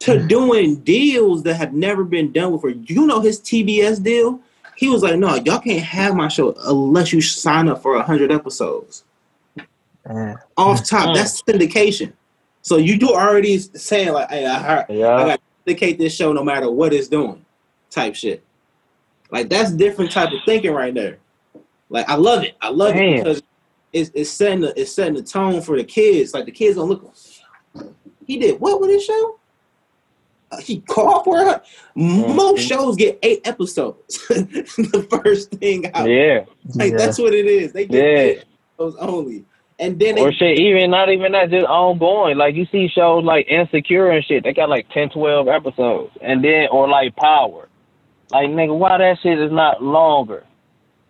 to doing deals that have never been done before. You know his TBS deal. He was like, "No, y'all can't have my show unless you sign up for hundred episodes." Off top, Mm. that's syndication. So you do already saying like, "Hey, I heard, I got to syndicate this show no matter what it's doing," type shit. Like that's different type of thinking right there. Like I love it. I love it because it's, it's setting the it's setting the tone for the kids. Like the kids gonna look. He did what with his show? Uh, he called for it. Most Mhm. shows get eight episodes. the first thing out. Yeah. Like yeah. that's what it is. They get Yeah. eight episodes only, and then they Or shit, even not even that, just ongoing. Like you see shows like Insecure and shit, they got like 10, 12 episodes. And then, or like Power. Like, nigga, why that shit is not longer?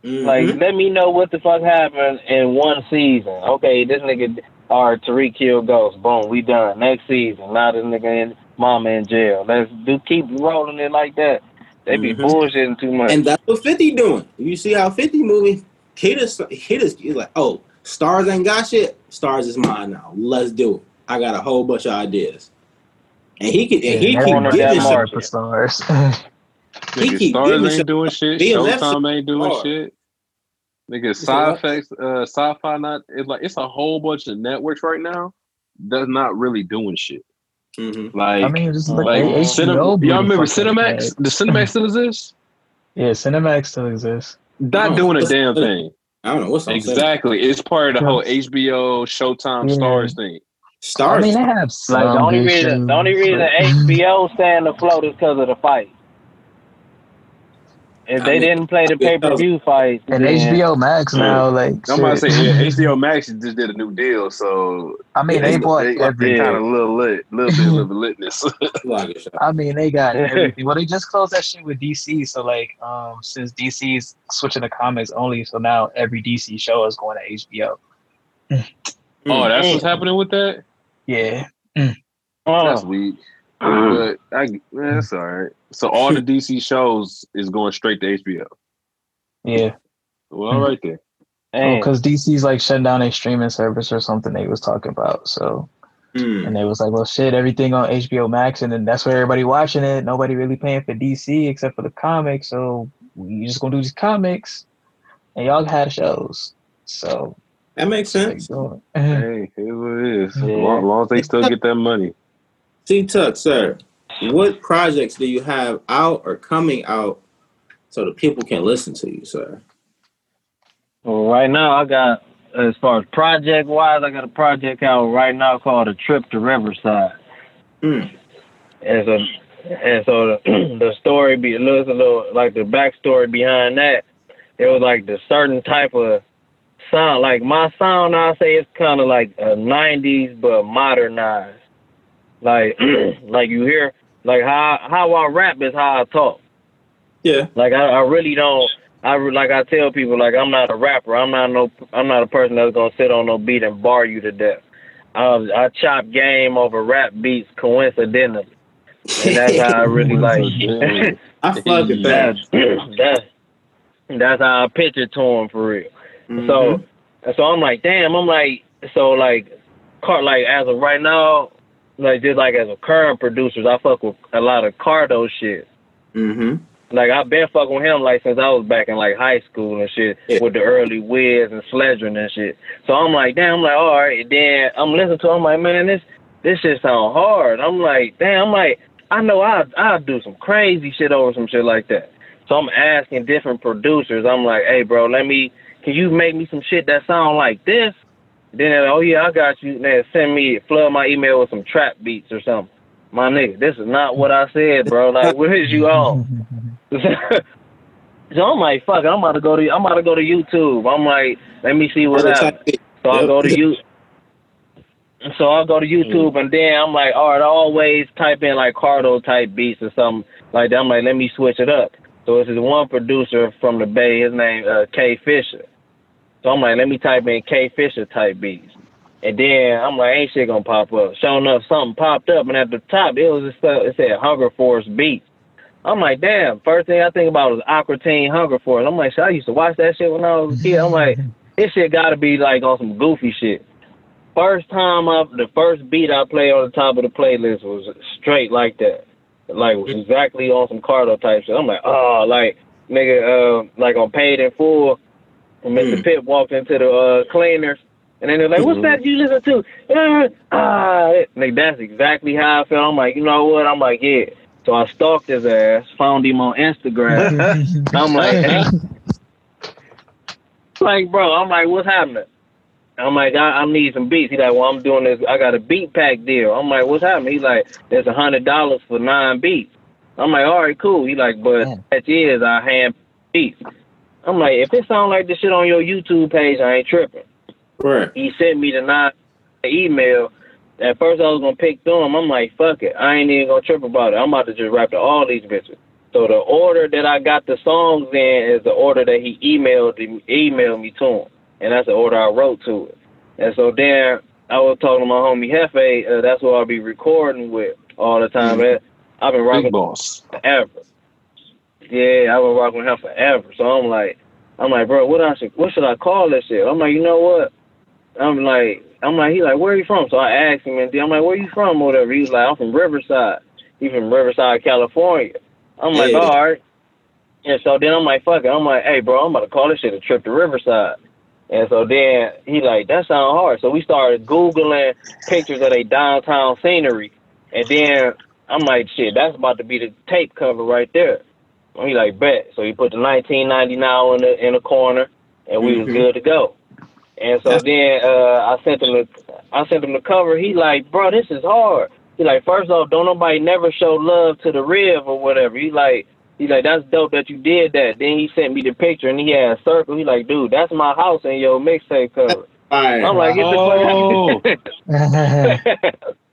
Mhm. Like, let me know what the fuck happened in one season. Okay, this nigga, all right, Tariq killed Ghost. Boom, we done. Next season, now this nigga in mama in jail. Let's do keep rolling it like that. They be Mhm. bullshitting too much. And that's what 50 doing. You see how 50 movie hit us hit us he's like, oh, Starz ain't got shit. Starz is mine now. Let's do it. I got a whole bunch of ideas. And he can and he Yeah, keep Warner giving Damn shit. For Starz. He Nigga, keep Starz ain't shit- doing shit. BMF Showtime ain't doing hard. shit. Nigga, said side effects, uh, Syfy not. It's like it's a whole bunch of networks right now that's not really doing shit. Mhm. Like, I mean, just look like at Cinem- y'all remember Cinemax? bad. The Cinemax still exists. Yeah, Cinemax still exists. Not Oh, doing a damn thing. I don't know what's on Exactly. It's part of the whole HBO Showtime Yeah. Starz thing. Starz. I mean, they have some Like the only reason, the shows, only reason but- HBO staying afloat is because of the fight. If I they mean, didn't play the pay per view fight, and then- HBO Max now, like I'm about to say, yeah, HBO Max just did a new deal, so I mean, Yeah, they bought they, every. Yeah. kind of little lit, little bit of litness. Like it, I mean, they got everything. Well, they just closed that shit with DC. So, like, um, since DC's switching to comics only, so now every DC show is going to HBO. oh, that's what's happening with that. Yeah, That's Oh, weak. But I, man, that's all right. So all the DC shows is going straight to HBO. yeah. Well, right there. damn. Because DC's like shutting down a streaming service or something they was talking about. So, Mm. and they was like, well, shit, everything on HBO Max, and then that's where everybody watching it. Nobody really paying for DC except for the comics. So we just gonna do these comics, and y'all had shows. So That makes sense. doing. Hey, here's what it is. As Yeah. long, as long as they still get that money. C Tuck, sir. What projects do you have out or coming out so the people can listen to you, sir? Well, right now I got as far as project wise, I got a project out right now called a trip to Riverside. Mm. And so, and so the, the story be a little, a little like the backstory behind that. It was like the certain type of sound. Like my sound, I say it's kind of like a '90s but modernized. Like, like you hear, like how how I rap is how I talk. Yeah. Like I, I really don't. I like I tell people like I'm not a rapper. I'm not no. I'm not a person that's gonna sit on no beat and bar you to death. Um, I chop game over rap beats coincidentally, and that's how I really like. I fuck with that. that's that's that's how I pitch it to him for real. Mhm. So so I'm like, damn. I'm like, so like, car like as of right now, like just like as a current producers, I fuck with a lot of Cardo shit. Mhm. Like I've been fucking with him like since I was back in like high school and shit Yeah. with the early Wiz and Sledgren and shit. So I'm like, damn, I'm like, all right. And then I'm listening to him, I'm like, man, this this shit sound hard. I'm like, damn, I'm like, I know I I'll do some crazy shit over some shit like that. So I'm asking different producers. I'm like, hey, bro, let me. Can you make me some shit that sound like this? Then they're like, oh yeah, I got you. Then send me flood my email with some trap beats or something. My nigga, this is not what I said, bro. Like, where is you on? so I'm like, fuck I'm about to go to I'm about to go to YouTube. I'm like, let me see what happens. So I Yep. go to you. So I go to YouTube and then I'm like, all right, I always type in like Cardo type beats or something like that. I'm like, let me switch it up. So this is one producer from the Bay. His name uh, K Fisher. So I'm like, let me type in K Fisher type beats. And then I'm like, ain't shit gonna pop up. Sure enough, something popped up, and at the top it was just, uh, it said Hunger Force beats. I'm like, damn. First thing I think about is Aqua Teen Hunger Force. I'm like, shit, I used to watch that shit when I was a kid. I'm like, this shit got to be like on some goofy shit. First time I, the first beat I played on the top of the playlist was straight like that, like was exactly on some Cardo type shit. I'm like, oh, like nigga, uh, like on Paid in Full. And Mr. Mm. Pip walked into the uh, cleaners, and then they're like, "What's Mhm. that you listen to?" Uh, ah, like that's exactly how I felt. I'm like, you know what? I'm like, yeah. So I stalked his ass, found him on Instagram. I'm like, like, bro, I'm like, what's happening? I'm like, I, I need some beats. He's like, well, I'm doing this. I got a beat pack deal. I'm like, what's happening? He's like, there's a hundred dollars for nine beats. I'm like, all right, cool. He like, but that is I hand beats. I'm like, if it sound like this shit on your YouTube page, I ain't tripping. Right. He sent me the nine email. At first, I was gonna pick them. I'm like, fuck it, I ain't even gonna trip about it. I'm about to just rap to all these bitches. So the order that I got the songs in is the order that he emailed emailed me to him, and that's the order I wrote to it. And so then I was talking to my homie Hefe. Uh, that's what I'll be recording with all the time. Man. I've been Big rocking boss. forever. Yeah, I've been rocking with him forever. So I'm like, I'm like, bro, what I should, what should I call this shit? I'm like, you know what? I'm like, I'm like, he like, where you from? So I asked him, and I'm like, where you from? Or whatever. He's like, I'm from Riverside. He from Riverside, California. I'm like, Yeah. all right. And so then I'm like, fuck it. I'm like, hey, bro, I'm about to call this shit a trip to Riverside. And so then he like, that sound hard. So we started Googling pictures of their downtown scenery. And then I'm like, shit, that's about to be the tape cover right there. And he like, bet. So he put the 1999 in the in the corner, and we was Mhm. good to go. And so That's- then uh, I sent him the I sent him the cover. He like, bro, this is hard. He like, first off, don't nobody never show love to the rib or whatever. He like, he like, that's dope that you did that. Then he sent me the picture and he had a circle. He like, dude, that's my house in your mixtape cover. Fire. I'm like, get Oh. the fuck out.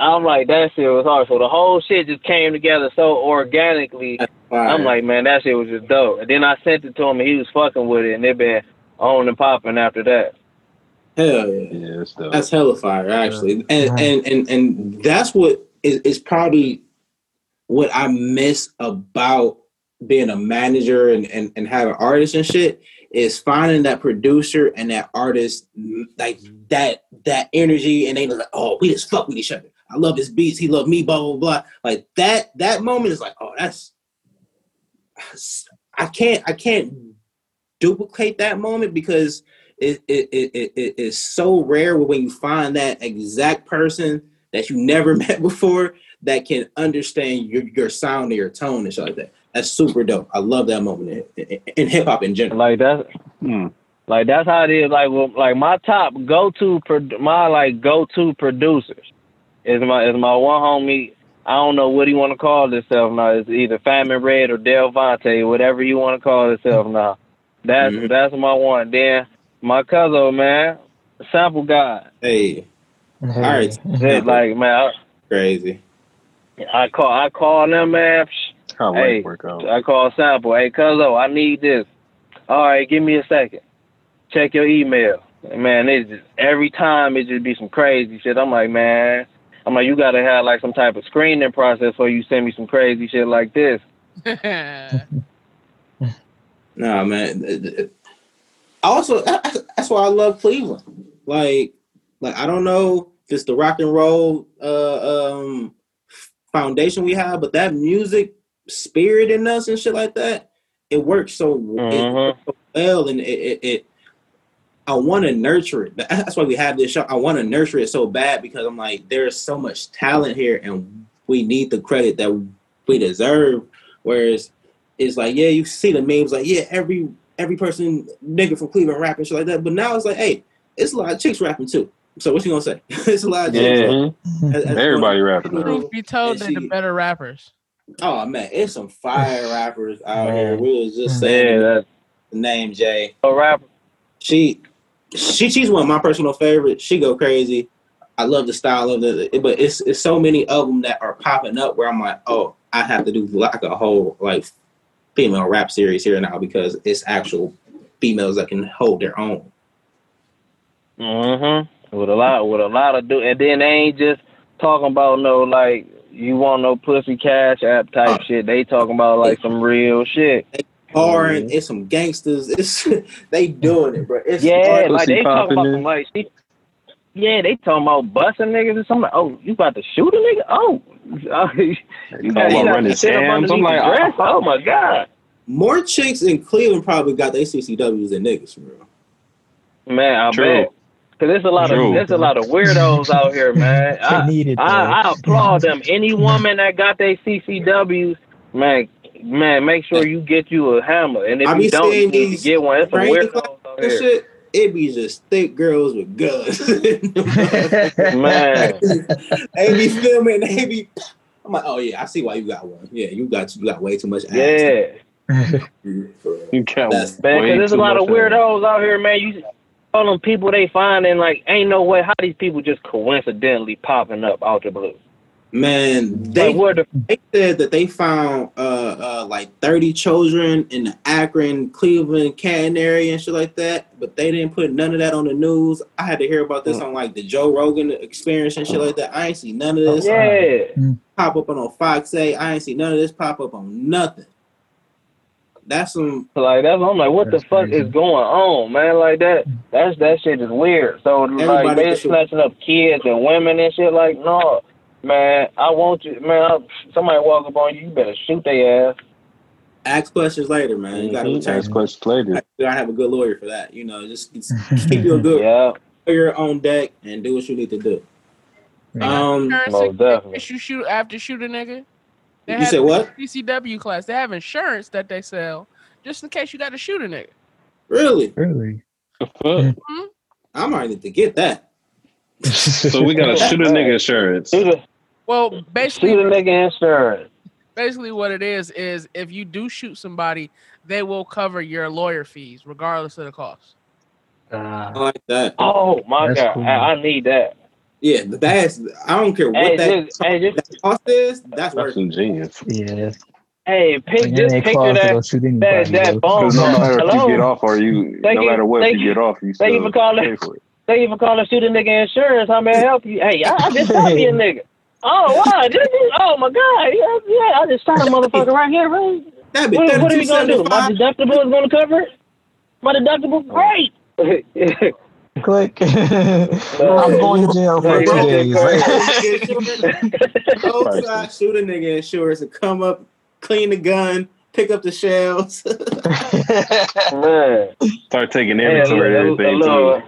I'm like, that shit was hard. So the whole shit just came together so organically. I'm like, man, that shit was just dope. And then I sent it to him and he was fucking with it and it been on and popping after that. hell yeah. Yeah, it's dope. That's hella fire, actually, and Right. and and and that's what is, is probably what I miss about being a manager and, and and having artists and shit is finding that producer and that artist like that that energy, and they like, oh, we just fuck with each other. I love his beats. He love me. Blah blah blah. Like that. That moment is like, oh, that's. I can't. I can't duplicate that moment because it it, it, it, is so rare when you find that exact person that you never met before that can understand your, your sound or your tone and shit like that. That's super dope. I love that moment in, in, in hip hop in general. Like that. Hmm. like that's how it is. Like well, like my top go to my like go to producers is my is my one homie. I don't know what he want to call himself now. It's either Famine Red or Del Vonte, whatever you want to call himself now. That's Mhm. that's my one. Then my cousin man, sample god. Hey, all right, Shit, like man, crazy. I, I call I call them man. Can't Hey, work out. I call sample. Hey, Cuzzo, I need this. All right, give me a second. Check your email. Man, it's just every time it just be some crazy shit. I'm like, man, I'm like, you gotta have like some type of screening process before you send me some crazy shit like this. Nah, man. it- it- Also, that's why I love Cleveland. Like, like I don't know if it's the rock and roll uh, um, foundation we have, but that music spirit in us and shit like that, it works so, it Mhm. works so well, and it, it, it I want to nurture it. That's why we have this show. I want to nurture it so bad because I'm like, there's so much talent here, and we need the credit that we deserve. Whereas it's like, yeah, you see the memes, like, yeah, every every person nigga from Cleveland rapping shit like that. But now it's like, hey, it's a lot of chicks rapping too. So what you gonna say? it's a lot of chicks. Yeah. As- as- Everybody rapping now. Truth be told, And they're the better rappers. Oh man, it's some fire rappers out Man. here. We was just Yeah, saying that's the name Jay. a rapper. She she she's one of my personal favorites. She go crazy. I love the style of the, but it's it's so many of them that are popping up where I'm like, oh, I have to do like a whole like female rap series here now because it's actual females that can hold their own. Mm-hmm. With a lot, with a lot of do, and then they ain't just talking about no like you want no pussy cash app type shit. They talking about like some real shit. Hard, mm-hmm. it's some gangsters. It's they doing it, bro. It's Yeah, hard. like they talking about some like shit. Yeah, they talking about busting niggas or something. Oh, you about to shoot a nigga? Oh, you got Talking you about running to sit scams. I'm like, the dress. Oh my god, more chicks in Cleveland probably got their CCWs than niggas for real. man, I True. bet. Cause there's a lot True. of there's a lot of weirdos out here, man. They I, needed I. I applaud them. Any woman that got their CCWs, man, man, make sure you get you a hammer. And if I you don't, you need to get one. There's some training weirdos out And here, shit, it be just thick girls with guns. man. they be filming. They be. I'm like, oh yeah, I see why you got one. Yeah, you got you got way too much ass. Yeah. For real. You got That's- Man, cause there's a lot of weirdos out here, man. You all them people they find and like ain't no way how these people just coincidentally popping up out the blue. Man, they Like where the they said that they found uh, uh like 30 children in the Akron, Cleveland, Canton area and shit like that, but they didn't put none of that on the news. I had to hear about this on like the Joe Rogan experience and shit like that. I ain't see none of this yeah. pop up on Fox 8. I ain't see none of this pop up on nothing. That's some Like that's I'm like, what the fuck crazy. is going on, man? Like that that's that shit is weird. So like they can shoot. snatching up kids and women and shit like no. Man, I want you man, I, somebody walk up on you, you better shoot their ass. ask questions later, man. You gotta Mhm. Ask questions later. You gotta have a good lawyer for that. You know, just, just keep you a good Yeah, lawyer on deck and do what you need to do. Um, most definitely. case you shoot after shoot a nigga. They you said what? CCW class. They have insurance that they sell just in case you got to shoot a nigga. Really? really? The fuck? I might need to get that. So we got to shoot a nigga insurance. shoot a Well, basically, shoot a nigga insurance. basically what it is is if you do shoot somebody, they will cover your lawyer fees regardless of the cost. I Ah, like that. Oh my That's god, cool. I, I need that. Yeah, that's I don't care what Hey, that, just, hey, just that cost is. That's That's worth. it. ingenious. yeah. hey, pick Like, just picture that that'll that anybody, that though. phone Because no call. matter if you get off or you, Thank no matter what, you you- get off, you thank you still for calling. pay for it. They even call a shoot a nigga insurance. How may I help you? Hey, I, I just shot me a nigga. Oh wow! This is, oh my god! Yeah, yeah, I just shot a motherfucker right here. Right? That'd be What, what are thirty we gonna do? My five. deductible is gonna cover it. My deductible, great. Click. I'm going to jail for two days. Go outside, shoot a nigga insurance and come up, clean the gun, pick up the shells. Man, Start taking inventory a, of everything too. Uh,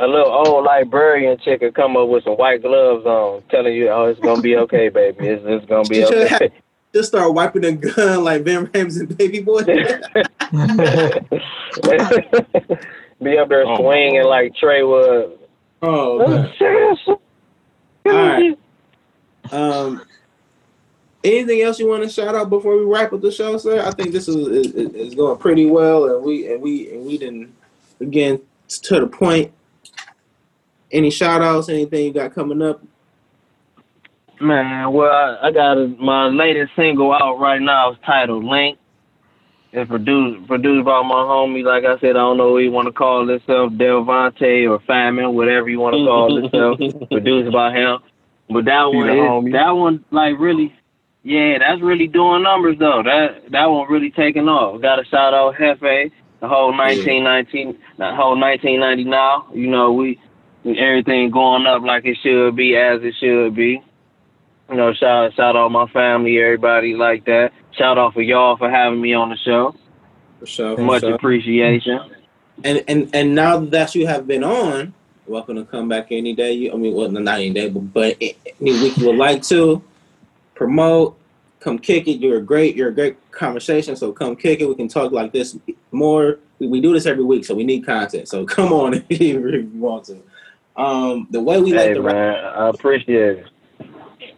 a little old librarian chick could come up with some white gloves on, telling you, "Oh, it's gonna be okay, baby. It's, it's gonna be You have- okay." Just start wiping the gun like Ving Rhames and Baby Boy. be up there Oh, swinging like Trey was. oh Oh, man. serious? right. Um, anything else you want to shout out before we wrap up the show, sir? I think this is is, is going pretty well, and we and we and we didn't again to the point. Any shout outs? Anything you got coming up? Man, well, I, I got a, my latest single out right now. It's titled Link. It's produced produced by my homie. Like I said, I don't know what you want to call himself, Delvante or Famine, whatever you want to call himself. produced by him. But that one, is, that one, like really, yeah, that's really doing numbers though. That that one really taking off. Got to shout out Hefe, the whole 1919, the whole 1990 now. You know, we everything going up like it should be, as it should be. You know, shout shout out my family, everybody like that. Shout out for y'all for having me on the show. For sure. Much sure. appreciation. And and and now that you have been on, welcome to come back any day. You, I mean, well, not any day, but but any week you would like to promote. Come kick it. You're a great. You're a great conversation. So come kick it. We can talk like this more. We, we do this every week, so we need content. So come on if you want to. Um, the way we like Hey to wrap man, I appreciate it.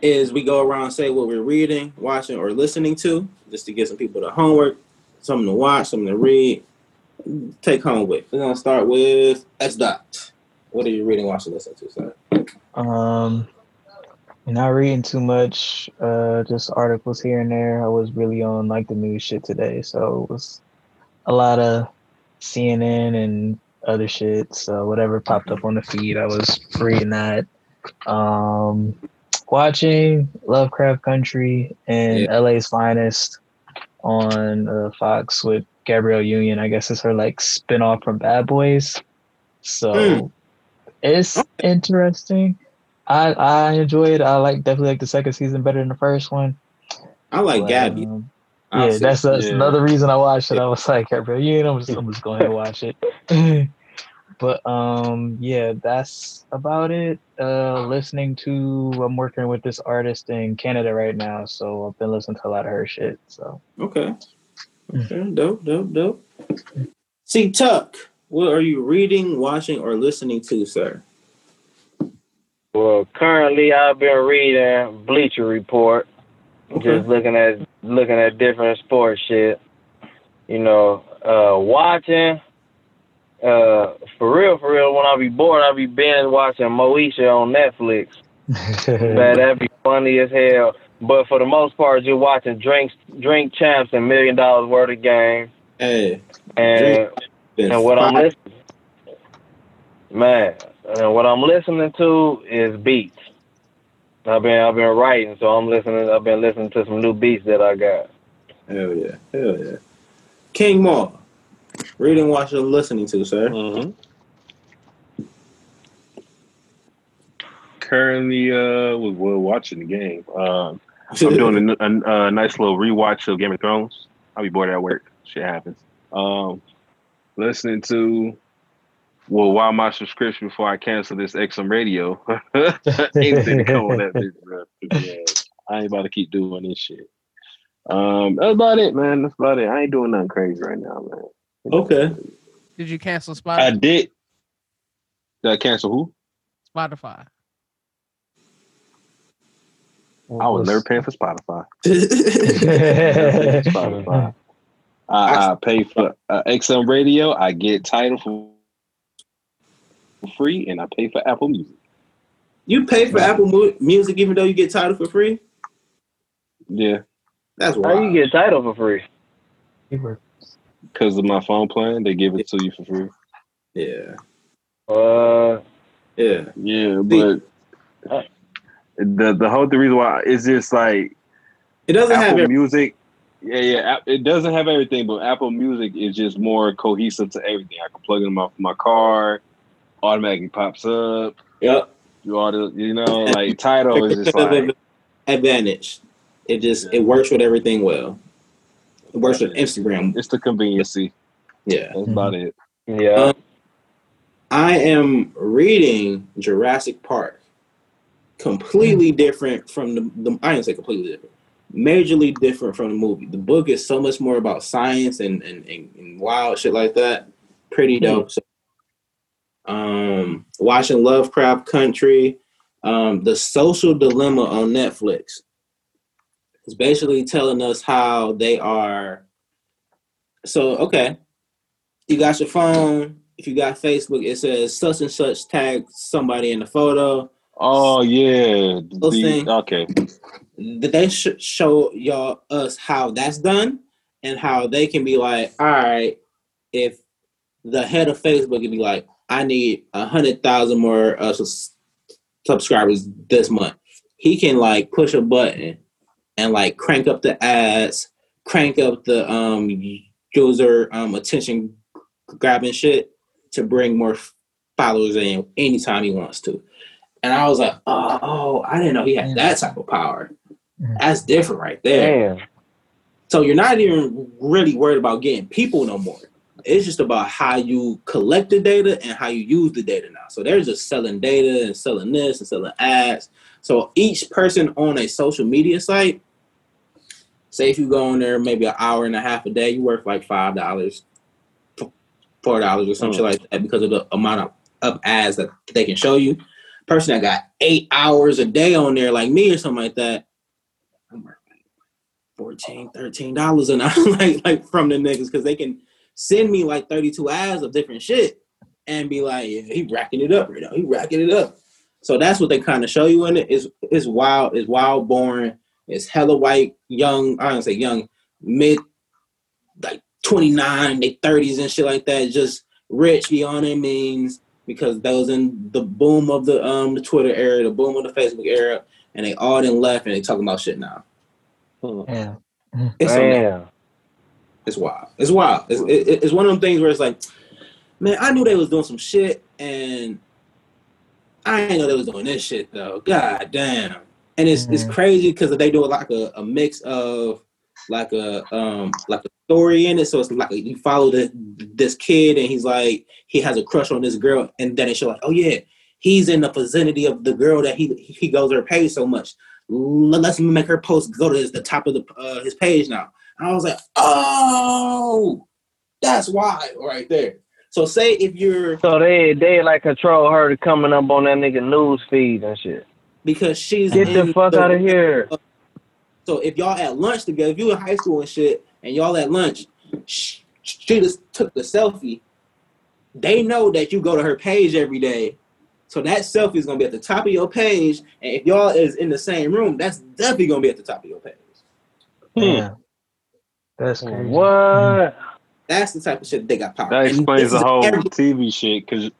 is we go around and say what we're reading, watching, or listening to, just to get some people to homework, something to watch, something to read, take home with. We're gonna start with S dot. What are you reading, watching, listening to, sir? Um, not reading too much. Uh, just articles here and there. I was really on like the news shit today, so it was a lot of CNN and other shit. So whatever popped up on the feed, I was reading that. Um, watching Lovecraft Country and Yeah. LA's Finest on uh, Fox with Gabrielle Union. I guess it's her like spin-off from Bad Boys. So Mm. it's interesting. I I enjoy it. I like definitely like the second season better than the first one. I like But, Gabby. um, yeah, say that's, that's Yeah. another reason I watched it. I was like, Gabrielle Union, I'm just, I'm just going to watch it. but um, yeah, that's about it. Uh, listening to, I'm working with this artist in Canada right now, so I've been listening to a lot of her shit. So Okay. Okay. Dope, dope, dope. See, Tuck, what are you reading, watching, or listening to, sir? Well, currently I've been reading Bleacher Report, Okay. just looking at looking at different sports shit. You know, uh, watching. Uh, for real, for real. When I be bored, I be binge watching Moesha on Netflix. Man, that'd be funny as hell. But for the most part, just watching Drink Drink Champs and Million Dollaz Worth of Game. Hey, And and what I'm five- listening, man, and what I'm listening to is beats. I've been I've been writing, so I'm listening. I've been listening to some new beats that I got. Hell yeah, hell yeah. King Maul, reading, watching, or listening to, sir. Mm-hmm. Currently, uh, we're, we're watching the game. Um, I'm doing a, a, a nice little rewatch of Game of Thrones. I'll be bored at work. Shit happens. Um, listening to well, why my subscription before I cancel this XM radio? Anything to come on that bitch, bro. Yeah, I ain't about to keep doing this shit. Um, that's about it, man. That's about it. I ain't doing nothing crazy right now, man. Okay. Did you cancel Spotify? I did. Did I cancel who? Spotify. I was never paying for Spotify. Spotify. I, I pay for uh, XM Radio. I get Tidal for free, and I pay for Apple Music. You pay for Apple Mu- Music even though you get Tidal for free? Yeah, That's why. How you get Tidal for free? because of my phone plan, they give it to you for free. yeah, Uh, yeah. Yeah, but Uh, the the whole the reason why is just like It doesn't have Apple every- Music. Yeah, yeah. It doesn't have everything, but Apple Music is just more cohesive to everything. I can plug it in my my car, automatically pops up. Yep. You ought to, you know, like Tidal is just like advantage. It just it works with everything well. It works with Instagram. it's the conveniency. Yeah. That's about it. yeah. Um, I am reading Jurassic Park. Completely different from the, the I didn't say completely different. Majorly different from the movie. The book is so much more about science and and, and, and wild shit like that. Pretty dope. So, um watching Lovecraft Country, um, The Social Dilemma on Netflix. It's basically telling us how they are so okay. You got your phone, if you got Facebook, it says such and such tag somebody in the photo. Oh yeah. The- okay. They should show y'all us how that's done and how they can be like, all right, if the head of Facebook can be like, I need a hundred thousand more uh, sus- subscribers this month. He can like push a button and like crank up the ads, crank up the um user um attention grabbing shit to bring more followers in anytime he wants to. And I was like, oh, oh I didn't know he had that type of power. That's different right there. Damn. So you're not even really worried about getting people no more. It's just about how you collect the data and how you use the data now. So they're just selling data and selling this and selling ads. So each person on a social media site, say if you go on there maybe an hour and a half a day, you work like five dollars, four dollars or something oh. like that because of the amount of, of ads that they can show you. Person that got eight hours a day on there like me or something like that, I'm working 14 13 dollars an hour like like from the niggas because they can send me like 32 ads of different shit and be like yeah, he racking it up right now he racking it up so that's what they kind of show you in it is it's wild it's wild born. it's hella white young i don't say young mid like 29 they 30s and shit like that just rich beyond their means because that was in the boom of the um the twitter era the boom of the facebook era and they all then left and they talking about shit now. Yeah. It's. Damn. It's wild. It's wild. It's, it, it's one of them things where it's like, man, I knew they was doing some shit, and I didn't know they was doing this shit though. God damn. And it's it's Mhm. crazy because they do a like a, a mix of like a um like a story in it. So it's like you follow the this kid and he's like he has a crush on this girl, and then they show like, oh yeah, he's in the vicinity of the girl that he he goes to her page so much. Let- Let's make her post go to his, the top of the uh, his page now. And I was like, oh, that's why right there. So say if you're So they they like control her to coming up on that nigga news feed and shit. because she's Get the in fuck out of here. So if y'all at lunch together, if you in high school and shit, and y'all at lunch, sh- she just took the selfie. They know that you go to her page every day, so that selfie is gonna be at the top of your page. And if y'all is in the same room, that's definitely gonna be at the top of your page. Hmm. Yeah. That's crazy. What? That's the type of shit they got power. That explains the whole every- TV shit. Because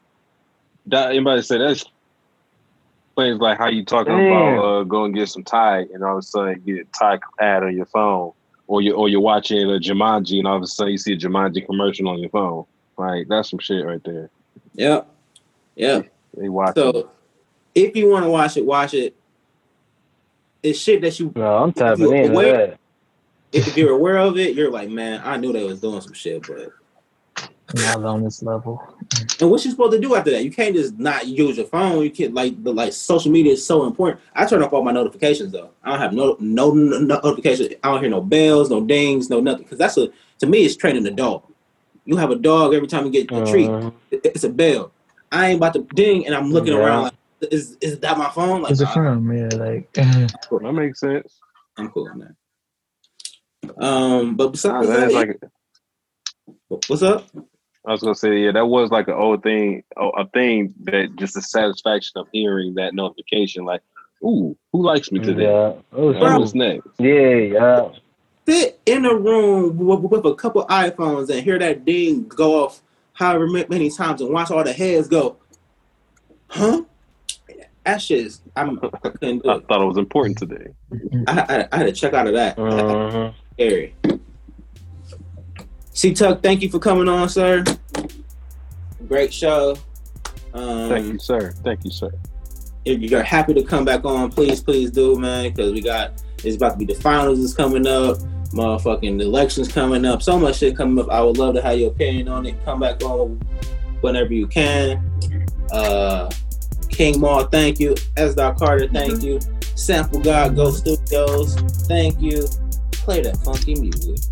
that anybody say that explains like how you talking Damn. about uh, going get some Thai, and all of a sudden get a Thai ad on your phone, or you or you're watching a Jumanji, and all of a sudden you see a Jumanji commercial on your phone. Like that's some shit right there. Yep. Yep. They watch. So if you want to watch it, watch it. It's shit that you No, I'm tapping you into aware- that. If you're aware of it, you're like, man, I knew they was doing some shit, but Not on this level. And what you supposed to do after that? You can't just not use your phone. You can't like the like social media is so important. I turn off all my notifications though. I don't have no no, no notifications. I don't hear no bells, no dings, no nothing. Because that's a to me it's training a dog. You have a dog every time you get a treat, uh-huh. it- it's a bell. I ain't about to ding and I'm looking Yeah. around like is is that my phone? Like Where's it nah, from? Yeah, like that makes sense. I'm cool on that. Um, but besides That that, is like what's up? I was gonna say, yeah, that was like an old thing, a a thing that just the satisfaction of hearing that notification, like, ooh, who likes me today? Yeah. Oh, What's next? yeah, yeah. sit in a room with, with a couple iPhones and hear that ding go off however many times and watch all the heads go, huh? That shit is, I'm, I couldn't do I thought it was important today. I, I, I had to check out of that. Mhm. Scary. CTuck, thank you for coming on, sir. Great show. Um, Thank you, sir. Thank you, sir. if you're happy to come back on, please, please do, man, because we got it's about to be the finals is coming up, motherfucking elections coming up, so much shit coming up. I would love to have your opinion on it. Come back on whenever you can. Uh King Maul, thank you. S. Dot Carter, thank you. Sample God Go Studios, thank you. Play that funky music.